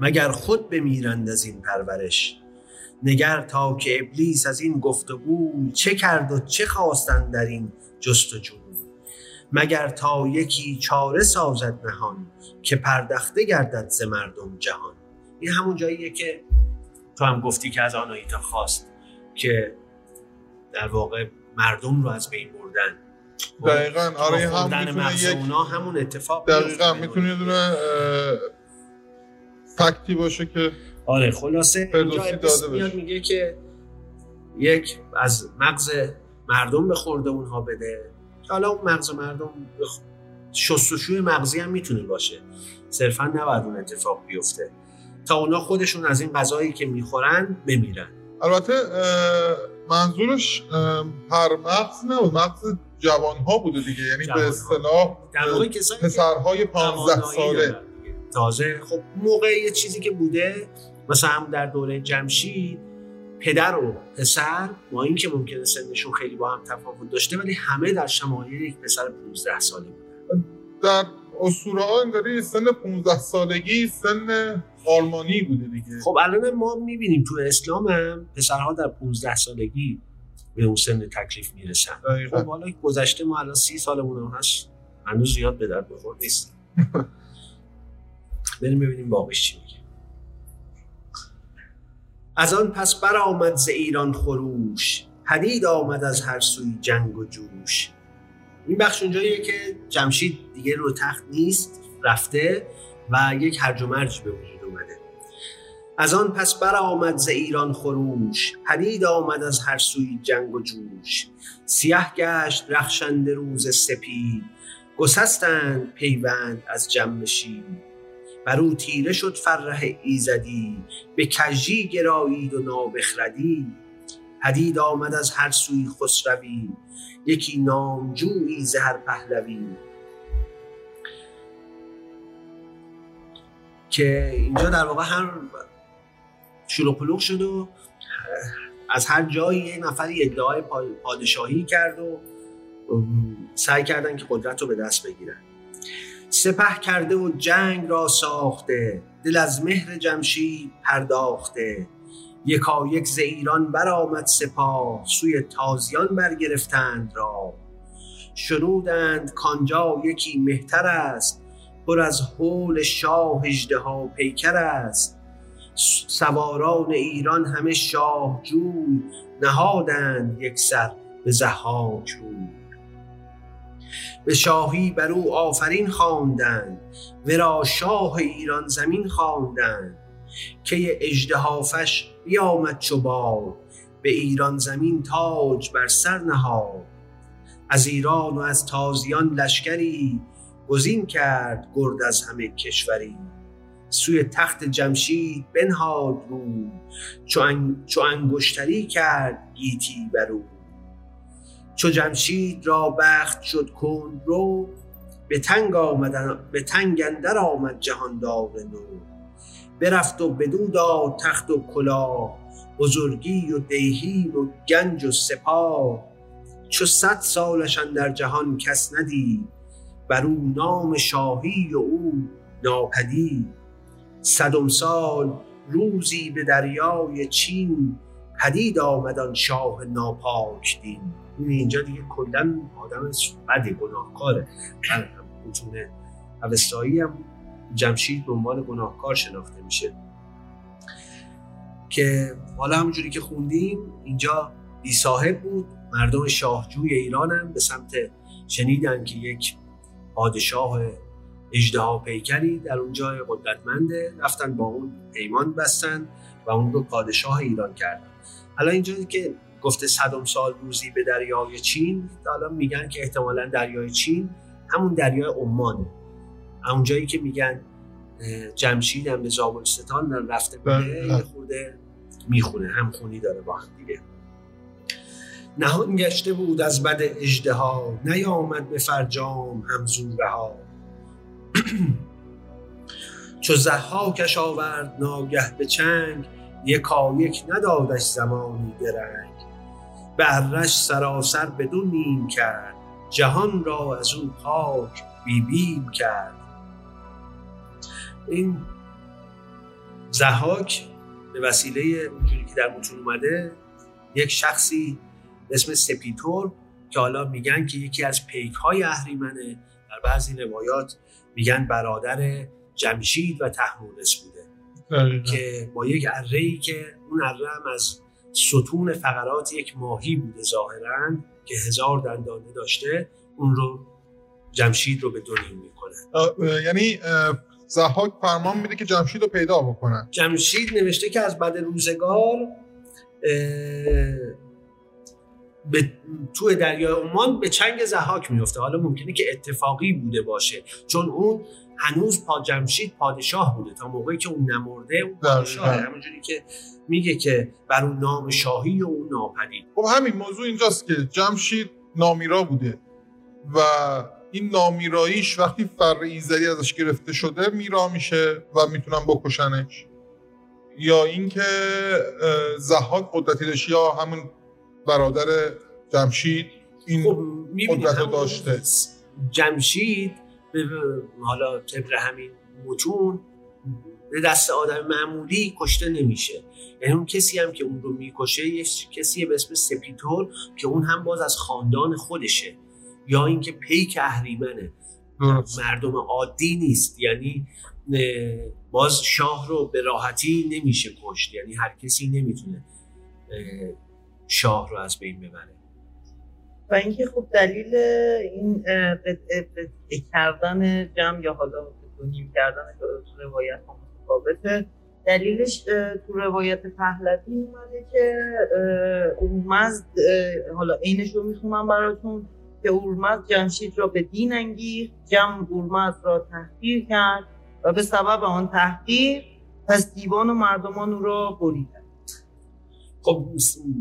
مگر خود بمیرند از این پرورش. نگر تا که ابلیس از این گفتگوی چه کرد و چه خواستن در این جستجوی مگر تا یکی چاره سازد نهان که پردخته گردد ز مردم جهان این همون جاییه که تو هم گفتی که از آناهیتا خواست که در واقع مردم رو از بین بردن دقیقاً آره هم می‌تونه یک اونا همون اتفاق دقیقا. می‌تونه یه دونه فکتی باشه که آره خلاصه اینجا میاد. میگه که یک از مغز مردم به خورده اونها بده حالا مغز مردم شستشوی مغزی هم می‌تونه باشه. صرفا نباید اون اتفاق بیفته. تا اونا خودشون از این غذایی که می‌خورن بمیرن. البته منظورش هر مغز نبود مغز جوان ها بوده دیگه. یعنی. به اصطلاح پسرهای 15 توانایی ساله. تازه خب موقع یه چیزی که بوده مثلا هم در دوره جمشید پدر و پسر با اینکه ممکنه سنشون خیلی با هم تفاوت داشته ولی همه در شمایل یک پسر 15 ساله بودن. در اسطوره ها انگاری سن 15 سالگی سن آلمانی بوده دیگه. خب الان ما می‌بینیم تو اسلام هم پسرها در 15 سالگی به اون سن تکلیف می‌رسن. خب حالا گذشته ما الان سی سالمون هم هست هنوز زیاد به درد بخور نیست. *laughs* بریم ببینیم باقیش چی میگه. از آن پس برآمد ز ایران خروش پدید آمد از هر سوی جنگ و جوش. این بخش اونجاییه که جمشید دیگه رو تخت نیست رفته و یک هرج و مرج به وجود اومده. از آن پس برآمد ز ایران خروش پدید آمد از هر سوی جنگ و جوش. سیه گشت رخشنده روز سپید گسستند پیوند از جمشید بر او تیره شد فرح ایزدی به کژی گرایید و نابخردی. پدید آمد از هر سوی خسروی یکی نامجویی ز هر پهلوی. که اینجا در واقع هم شلوغ شد و از هر جایی یه نفری ادعای پا- پادشاهی کرد و سعی کردن که قدرت رو به دست بگیرن. سپه کرده و جنگ را ساخته دل از مهر جمشید پرداخته. یکا یک ز ایران برآمد سپاه سوی تازیان برگرفتند را. شنودند کانجا یکی مهتر است پر از حول شاه ها پیکر است. سواران ایران همه شاه جوی نهادند یک سر به زحاک روی به شاهی بر او آفرین خواندند ورا شاه ایران زمین خواندند. که اژدهافش بیامد چو باد به ایران زمین تاج بر سر نهاد. از ایران و از تازیان لشکری گزین کرد گرد از همه کشوری. سوی تخت جمشید بنهاد رو چو انگشتری کرد گیتی بر چو جمشید را بخت شد کند رو به تنگ آمدن به تنگ اندر آمد جهاندار نو. برفت و بدو داد تخت و کلاه بزرگی و دیهی و گنج و سپاه چو صد سالش در جهان کس ندید بر او نام شاهی و او ناپدید. صدم سال روزی به دریای چین پدید آمدن شاه ناپاک دین. این اینجا دیگه کلا آدم بد گناهکاره متون اوستایی هم جمشید به عنوان گناهکار شناخته میشه. که حالا همونجوری که خوندیم اینجا بی صاحب بود. مردم شاهجوی ایرانم به سمت شنیدن که یک پادشاه اجدها پیکری در اون جای قدرتمنده رفتن با اون پیمان بستن و اون رو پادشاه ایران کردن. حالا اینجا که گفته صدم سال روزی به دریای چین حالا میگن که احتمالا دریای چین همون دریای عمانه. اون جایی که میگن جمشید هم به زابلستان رفته بوده بله. یه خورده می‌خونه همخونی داره با هم دیگه. نهان گشته بود از بد اجدها نیامد به فرجام همزوره ها *clears throat* چو زحاکش آورد ناگه به چنگ یکا یک ندادش زمانی درنگ. به ارش سراسر بدون نیم کرد جهان را از او پاک بی بیم کرد. این زحاک به وسیله اونجوری که در متون اومده یک شخصی اسم سپیتور که حالا میگن که یکی از پیک های اهریمنه. در بعضی روایات میگن برادر جمشید و تحمورس بوده. دقیقاً. که با یک اره ای که اون اره هم از ستون فقرات یک ماهی بوده ظاهرا که هزار دندانه داشته اون رو جمشید رو به دو نیم می‌کنه. یعنی اه، ضحاک فرمان میده که جمشید رو پیدا بکنن جمشید نوشته که از بعد روزگار به تو دریای عمان به چنگ زحاک میفته حالا ممکنه که اتفاقی بوده باشه. چون اون هنوز پا جمشید پادشاه بوده تا موقعی که اون نمرده اون پادشاه دقیقاً. همونجوری که میگه که بر اون نام شاهی و اون ناپدید خب همین موضوع اینجاست که جمشید نامیرا بوده و این نامیراییش وقتی فر ایزدی ازش گرفته شده میرا میشه و می‌تونن بکشنش یا اینکه اه، ضحاک قدرتی داشت یا همون برادر جمشید این خب قدرت داشته. جمشید حالا طبق همین متون به دست آدم معمولی کشته نمیشه. یعنی اون کسی هم که اون رو می‌کشه یه کسی به اسم سپیتور که اون هم باز از خاندان خودشه. یا اینکه پیک اهریمنه. مردم عادی نیست. یعنی باز شاه رو به راحتی نمیشه کشت. یعنی هر کسی نمی‌تونه اه، شاه رو از بین ببره. و اینکه خب دلیل این قطعه کردن جمع یا حالا نیم کردن تو روایت متفاوته. دلیلش تو روایت پهلوی اومده که اورمزد حالا عینش رو می‌خونم براتون که اورمزد جمشید را به دین انگیخت جمع اورمزد را تحقیر کرد و به سبب آن تحقیر پس دیوان و مردمان او را بریدند. خب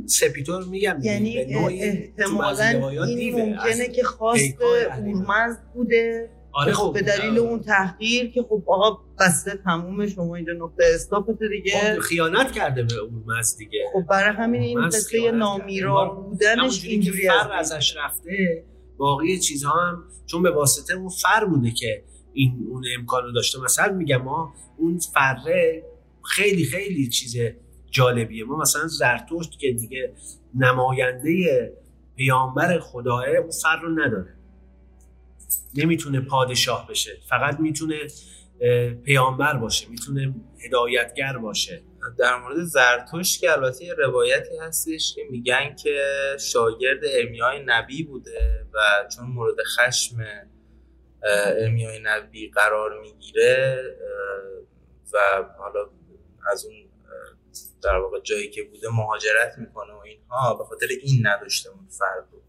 سپیتور میگم دیگه، یعنی به نوعی احتمالا این. ممکنه که خواست. اورمزد بوده آره خب به دلیل اون تحقیر که خب آقا بسته تموم شما اینجا نقطه استاپت دیگه خب خیانت کرده به اورمزد دیگه خب برای همین این قصه نامیرا. بودنش اینجوری فر از ازش رفته باقی چیزها هم چون به واسطه اون فر بوده که این اون امکان رو داشته مثلا میگم ما اون فره خیلی خیلی چیز جالبیه. ما مثلا زرتشت که دیگه نماینده پیامبر خداه اون فر رو نداره. نمی‌تونه پادشاه بشه. فقط می‌تونه پیامبر باشه. می‌تونه هدایتگر باشه. در مورد زرتوش که البته روایتی هستش که میگن که شاگرد ارمیای نبی بوده و چون مورد خشم ارمیای نبی قرار می‌گیره و حالا از اون در واقع جایی که بوده مهاجرت می‌کنه و اینها به خاطر این نداشته اون فرد رو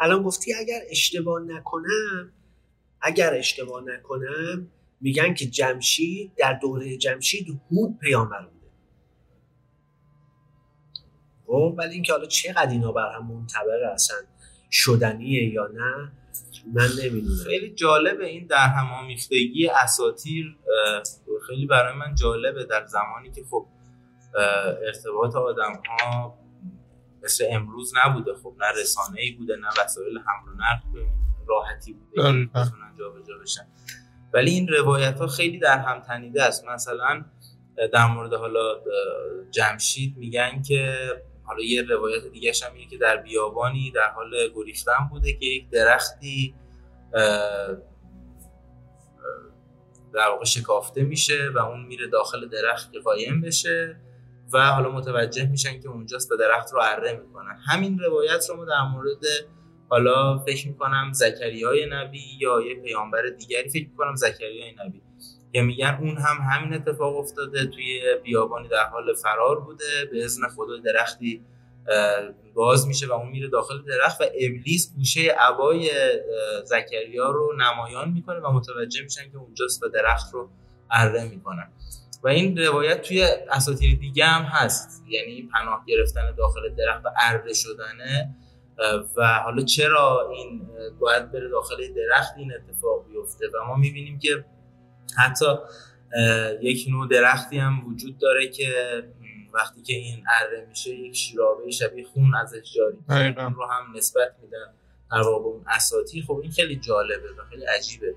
الان گفتی اگر اشتباه نکنم اگر اشتباه نکنم میگن که جمشید در دوره جمشید هود پیامبر بوده. خب ولی اینکه حالا چقدر اینا بر هم منطبق اصلا شدنیه یا نه من نمی‌دونم. خیلی جالبه این در هم آمیختگی اساتیر خیلی برای من جالبه در زمانی که خب ارتباط آدم ها مثل امروز نبوده. خب نه رسانه ای بوده نه وسایل حمل و نقل راحتی بوده. که بتونن جابجا بشن. ولی این روایت ها خیلی در هم تنیده است. مثلا در مورد حالا جمشید میگن که حالا یه روایت دیگه هم که در بیابانی در حال گریختن بوده که یک درختی در واقع شکافته میشه و اون میره داخل درخت قایم بشه. و حالا متوجه میشن که اونجاست به درخت رو اره می‌کنن. همین روایت رو در مورد حالا فکر می‌کنم زکریای نبی یا یه پیامبر دیگری فکر می‌کنم زکریای نبی. که میگن اون هم همین اتفاق افتاده توی بیابانی در حال فرار بوده به ازن خدا درختی باز میشه و اون میره داخل درخت و ابلیس گوشه عبای زکریا رو نمایان می‌کنه و متوجه میشن که اونجاست و درخت رو اره می‌کنن. و این روایت توی اساطیر دیگه هم هست. یعنی پناه گرفتن داخل درخت و اره شدنه. و حالا چرا این باید بره داخل درخت این اتفاق بیفته؟ و ما می‌بینیم که حتی یک نوع درختی هم وجود داره که وقتی که این اره میشه یک شیرابه شبیه خون ازش جاری اون رو هم نسبت میدن در واقع اون اساتی خب این خیلی جالبه و خیلی عجیبه.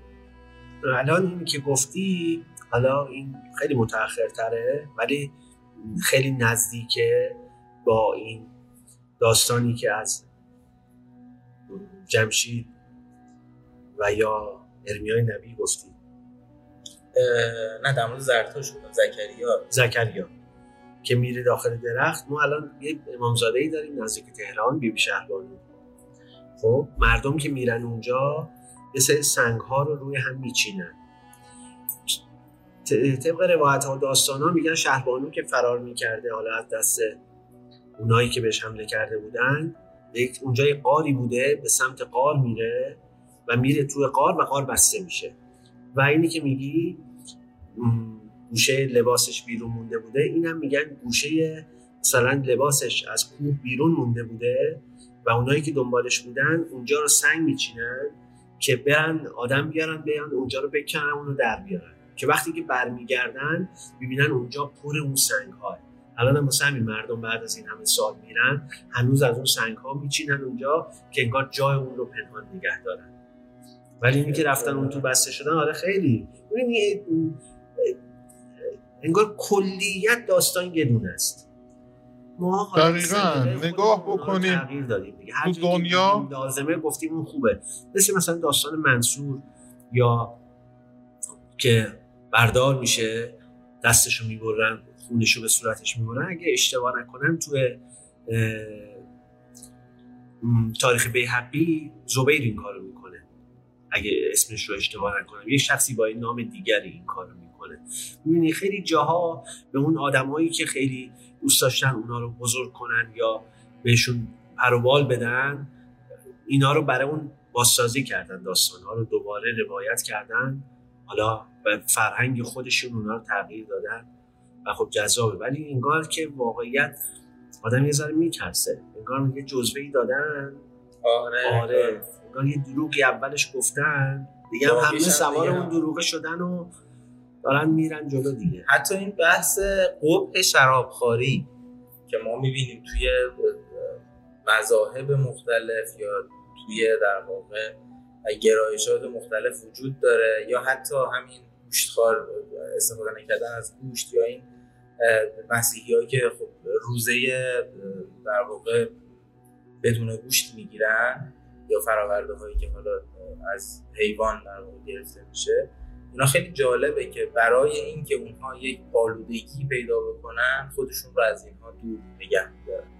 الان این که گفتی حالا این خیلی متأخرتره ولی خیلی نزدیکه با این داستانی که از جمشید و یا ارمیای نبی گفتی نه در مورد بودم زکریا. زکریا که میره داخل درخت. ما الان یه امامزاده ای داریم نزدیک تهران بیبی شهربانو خب مردم که میرن اونجا یه سری سنگ ها رو روی هم میچینن. طبق روایت ها داستان ها میگن شهربانو که فرار می‌کرده حالا از دست اونایی که بهش حمله کرده بودن یک اونجا یه قاری بوده به سمت قار میره و میره توی قار و قار بسته میشه. و اینی که میگی گوشه لباسش بیرون مونده بوده اینم میگن گوشه مثلا لباسش از کوه بیرون مونده بوده و اونایی که دنبالش بودن اونجا رو سنگ میچینن که برن آدم بیارن بیان اونجا رو بکنن اونو در بیارن. که وقتی که برمیگردن ببینن اونجا پر اون سنگ ها الان هم همین مردم بعد از این همه سال میرن هنوز از اون سنگ ها میچینن اونجا که انگار جای اون رو پنهان نگه دارن. ولی اینی که رفتن اون تو بسته شدن آره خیلی. انگار کلیت داستان یه دونه است. ما دقیقا. نگاه بکنیم. تغییر دادیم تو دنیا؟ لازمه گفتیم اون خوبه. مثل مثلا داستان منصور یا که بردار میشه دستشو می‌برن خونشو به صورتش می‌برن. اگه اشتباه نکنم تو تاریخ بیحقی زبیر این کارو می‌کنه. اگه اسمش رو اشتباه نکنم. یه شخصی با این نام دیگری این کارو می‌کنه. می‌بینی خیلی جاها به اون آدمایی که خیلی دوست داشتن اونا رو بزرگ کنن یا بهشون پروبال بدن اینا رو برای اون بازسازی کردن داستان ها رو دوباره روایت کردن. حالا به فرهنگ خودشون اونا رو تغییر دادن. و خب جذابه. ولی انگار که واقعیت آدم یه ذره میترسه. انگار میگه جزوه ای دادن. آره. آره. انگار یه دروغی اولش گفتن. دیگه هم همه سوار اون دروغه شدن و دارن میرن جلو دیگه. حتی این بحث قبح شرابخواری که ما می‌بینیم توی مذاهب مختلف یا توی در واقع گرایشات مختلف وجود داره یا حتی همین گوشتخوار استفاده نکردن از گوشت یا این مسیحی هایی که خب روزه در واقع بدون گوشت می‌گیرن یا فراورده هایی که حالا از حیوان در واقع گرفته میشه. اینا خیلی جالبه که برای اینکه اونها یک آلودگی پیدا بکنن خودشون رو از اینها دور نگه میدارن.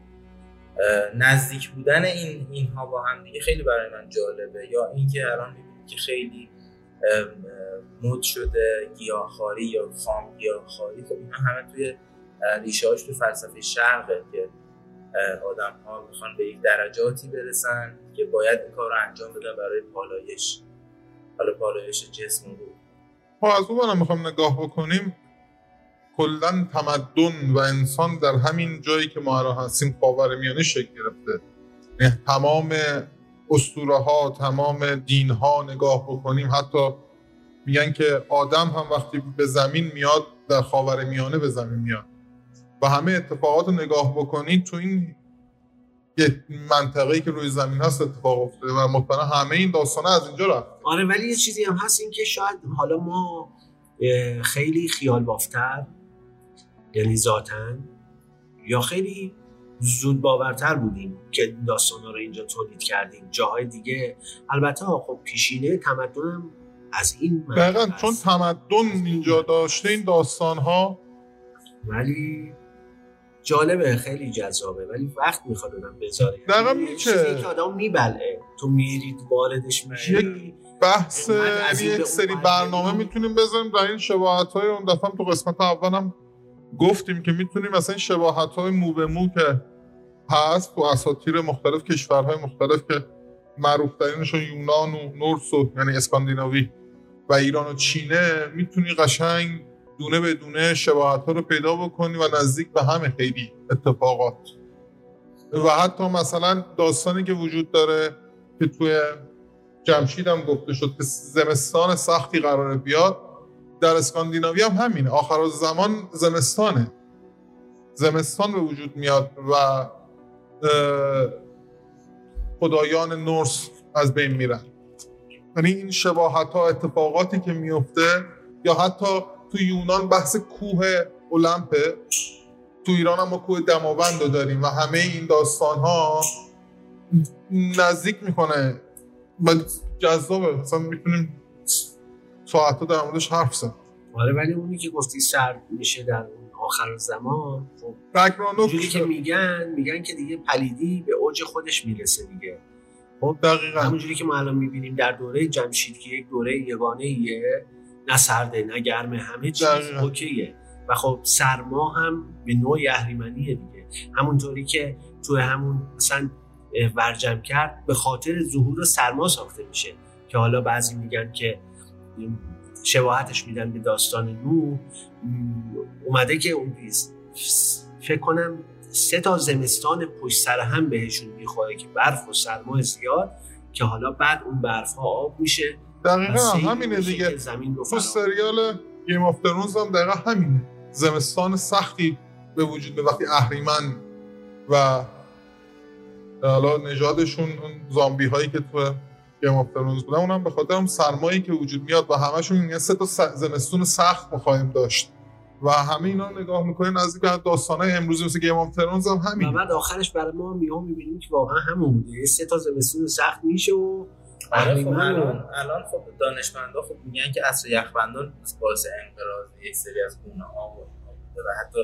نزدیک بودن این اینها با هم دیگه خیلی برای من جالبه. یا اینکه الان می‌بینید که خیلی مد شده گیاهخواری یا خام گیاهخواری. خب اینا همه توی ریشه هاش تو فلسفه شرقه که آدم ها می‌خوان به یک درجاتی برسن که باید این کار انجام بدن برای پالایش. حالا پالایش جسم رو ما از اون می‌خوام نگاه بکنیم. کلا تمدن و انسان در همین جایی که ما الان هستیم خاور میانه شکل گرفته. یعنی تمام اسطوره ها تمام دین ها نگاه بکنیم حتی میگن که آدم هم وقتی به زمین میاد در خاور میانه به زمین میاد. و همه اتفاقات رو نگاه بکنید تو این منطقه‌ای که روی زمین هست اتفاق افتاده و مطمئنا همه این داستانه از اینجا رفت آره ولی یه چیزی هم هست این که شاید حالا ما خیلی خیال بافتر یعنی ذاتن یا خیلی زود باورتر بودیم که داستان رو اینجا تولید کردیم. جاهای دیگه. البته خب پیشینه تمدن از این دقیقا چون تمدن اینجا داشته این داستان ها ولی جالبه خیلی جذابه. ولی وقت می‌خواد اونم بذاره. دقیقا یعنی میشه. که آدم میبله تو میرید واردش میشی. بحث یعنی یک به سری برنامه. می‌تونیم بذاریم در این شباهت های اون دفعه تو قسمت اولم گفتیم که می‌تونیم مثلا این شباهت های مو به مو که هست تو اساطیر مختلف کشورهای مختلف که معروف ترینشون یونان و نورس و یعنی اسکاندیناوی و ایران و چینه می‌تونی قشنگ دونه به دونه شباهت ها رو پیدا بکنی و نزدیک به همه خیلی اتفاقات. و حتی مثلا داستانی که وجود داره که توی جمشید هم گفته شد که زمستان سختی قراره بیاد در اسکاندیناوی هم همینه. آخر زمان زمستانه. زمستان به وجود میاد و خدایان نورس از بین میرن. یعنی این شباهت ها اتفاقاتی که میفته یا حتی تو یونان بحث کوه المپه تو ایران هم ما کوه دماوند رو داریم و همه این داستان ها نزدیک می‌کنه. و جذابه. مثلا می‌تونیم ساعت در موردش حرف زد آره ولی اونی که گفتی سرد میشه در آخر زمان خب. اونجوری که میگن میگن که دیگه پلیدی به اوج خودش می‌رسه دیگه. خب دقیقا. همونجوری که ما الان می‌بینیم در دوره جمشید که یک دوره یگانه ایه نه سرده نه گرمه همه چیز دقیقاً. اوکیه. و خب سرما هم به نوعی اهریمنیه دیگه. همونطوری که تو همون مثلا ورجم کرد به خاطر ظهور سرما ساخته میشه. که حالا بعضی میگن که شباهتش میدن به داستان نو اومده که اون فکر کنم سه تا زمستان پشت سر هم بهشون می‌خوره که برف و سرما زیاد که حالا بعد اون برف ها آب میشه. دقیقا همینه دیگه. زمین رو تو سریال Game of Thrones هم دقیقا همینه. زمستان سختی به وجود میاد وقتی اهریمن و حالا نژادشون اون زامبی هایی که تو Game of Thrones بودن اونم به خاطر سرمایی که وجود میاد و همشون میگن سه تا زمستون سخت می‌خوایم داشت. و همه اینا رو نگاه می‌کنین نزدیک به داستانهای امروزی مثل گیم آف درونز هم و همین بعد آخرش برای ما میام می‌بینیم که واقعا همون بوده. سه تا زمستون سخت میشه و آره خب اهریمن و- الان الان خب دانشمندا خب میگن که عصر یخبندان باعث انقراض یک سری از گونه ها و و حتی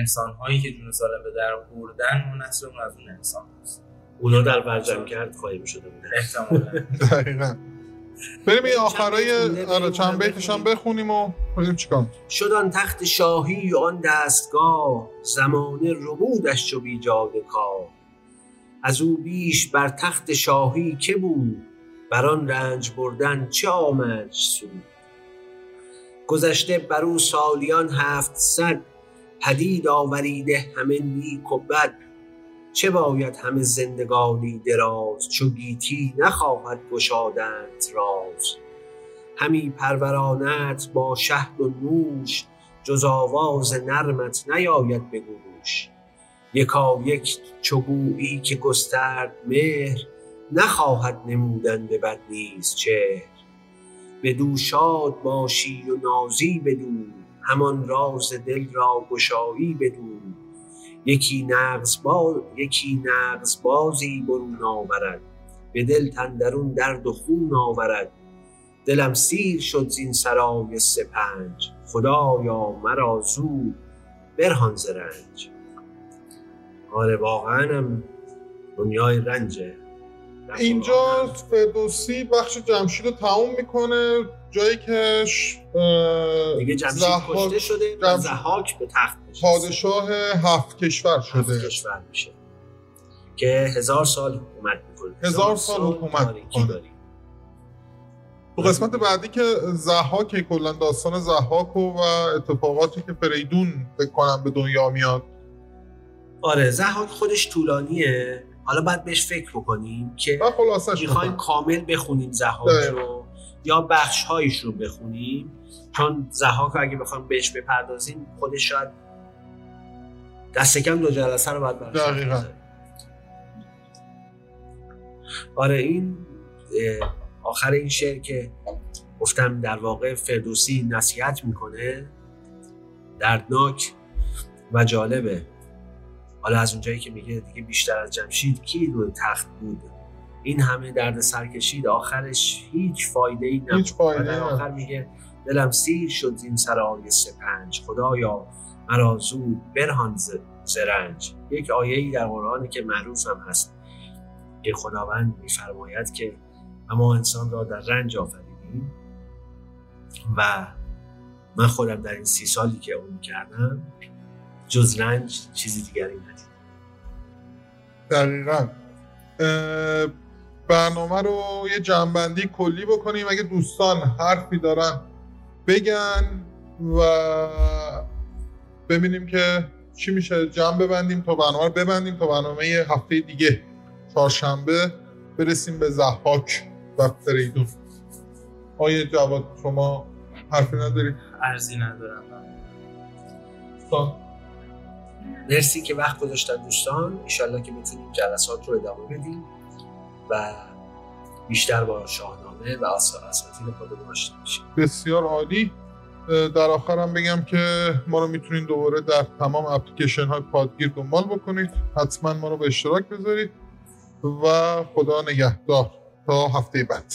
انسان هایی که جون سالم به در بردن اون نسل اون از اون انسان هست. اونا در برجم کرد خواهیم شده بوده دقیقا. بریم این آخرای آره چند بیتش هم بخونیم. و بریم چیکار شد آن تخت شاهی و آن دستگاه زمانه ربودش چو بیجاد کار. از او بیش بر تخت شاهی که بود بر آن رنج بردن چه آمد سود. گذشته بر او سالیان هفت صد پدید آوریده همه نیک و بد. چه باید همه زندگانی دراز چو گیتی نخواهد گشادند راز؟ همی پرورانت با شهد و نوش جز آواز نرمت نیاید به گوش. یکا یک چگویی که گسترد مهر نخواهد نمودن به بد نیز چهر. بدو شاد باشی و نازی بدو همان راز دل را گشایی بدو. یکی نغز باز یکی نغز بازی برون آورد. به دل تندرون درد و خون آورد. دلم سیر شد زین سرای سپنج. خدایا مرا زود برهان ز رنج. آره واقعا دنیای رنجه. اینجا فردوسی بخش جمشید رو تموم می‌کنه جایی که دیگه جمشید ضحاک کشته شده و جمشید زحاک به تخت نشسته. پادشاه هفت کشور هفت شده. کشور میشه. که هزار سال حکومت می‌کنه. هزار سال حکومت تاریکی می‌کنه. تو قسمت بعدی که زحاک کلا داستان زحاک و اتفاقاتی که فریدون فکر کنم به دنیا میاد. آره زحاک خودش طولانیه. حالا باید بهش فکر بکنیم که می‌خوایم کامل بخونیم دقیقا. رو یا بخش هایش رو بخونیم چون زحاک رو اگه بخوایم بهش بپردازیم خودش شاید دست کم دو جلسه رو باید براش. آره این آخر این شعر که گفتم در واقع فردوسی نصیحت می‌کنه دردناک و جالبه حالا از اونجایی که میگه دیگه بیشتر از جمشید کی روی تخت بود؟ این همه درد سر کشید آخرش هیچ فایده ای نبود. هیچ در نبود. آخر میگه دلم سیر شد این سرای سپنج. خدایا مرا زود برهان ز ز رنج یک آیه ای در قرآن که معروف هم هست. که خداوند میفرماید که اما انسان را در رنج آفریدیم و من خودم در این سی سالی که اون کردم جز رنج چیزی دیگری ندیدم. دقیقا. برنامه رو یه جنبندی کلی بکنیم. اگه دوستان حرفی دارن بگن و ببینیم که چی میشه. جمع ببندیم تا برنامه رو ببندیم تا برنامه یه هفته دیگه چهارشنبه برسیم به زحاک و فریدون. آیه جواد شما حرفی نداری؟ ارزی ندارم. مرسی که وقت گذاشتن دوستان. ایشالله که بتونیم جلسات رو ادامه بدیم و بیشتر با شاهنامه و آثار اساطیر خودمون آشنا بشیم. بسیار عالی. در آخرم بگم که ما رو می‌تونید دوباره در تمام اپلیکیشن های پادگیر دنبال بکنید. حتما ما رو به اشتراک بذارید. و خدا نگهدار. تا هفته بعد.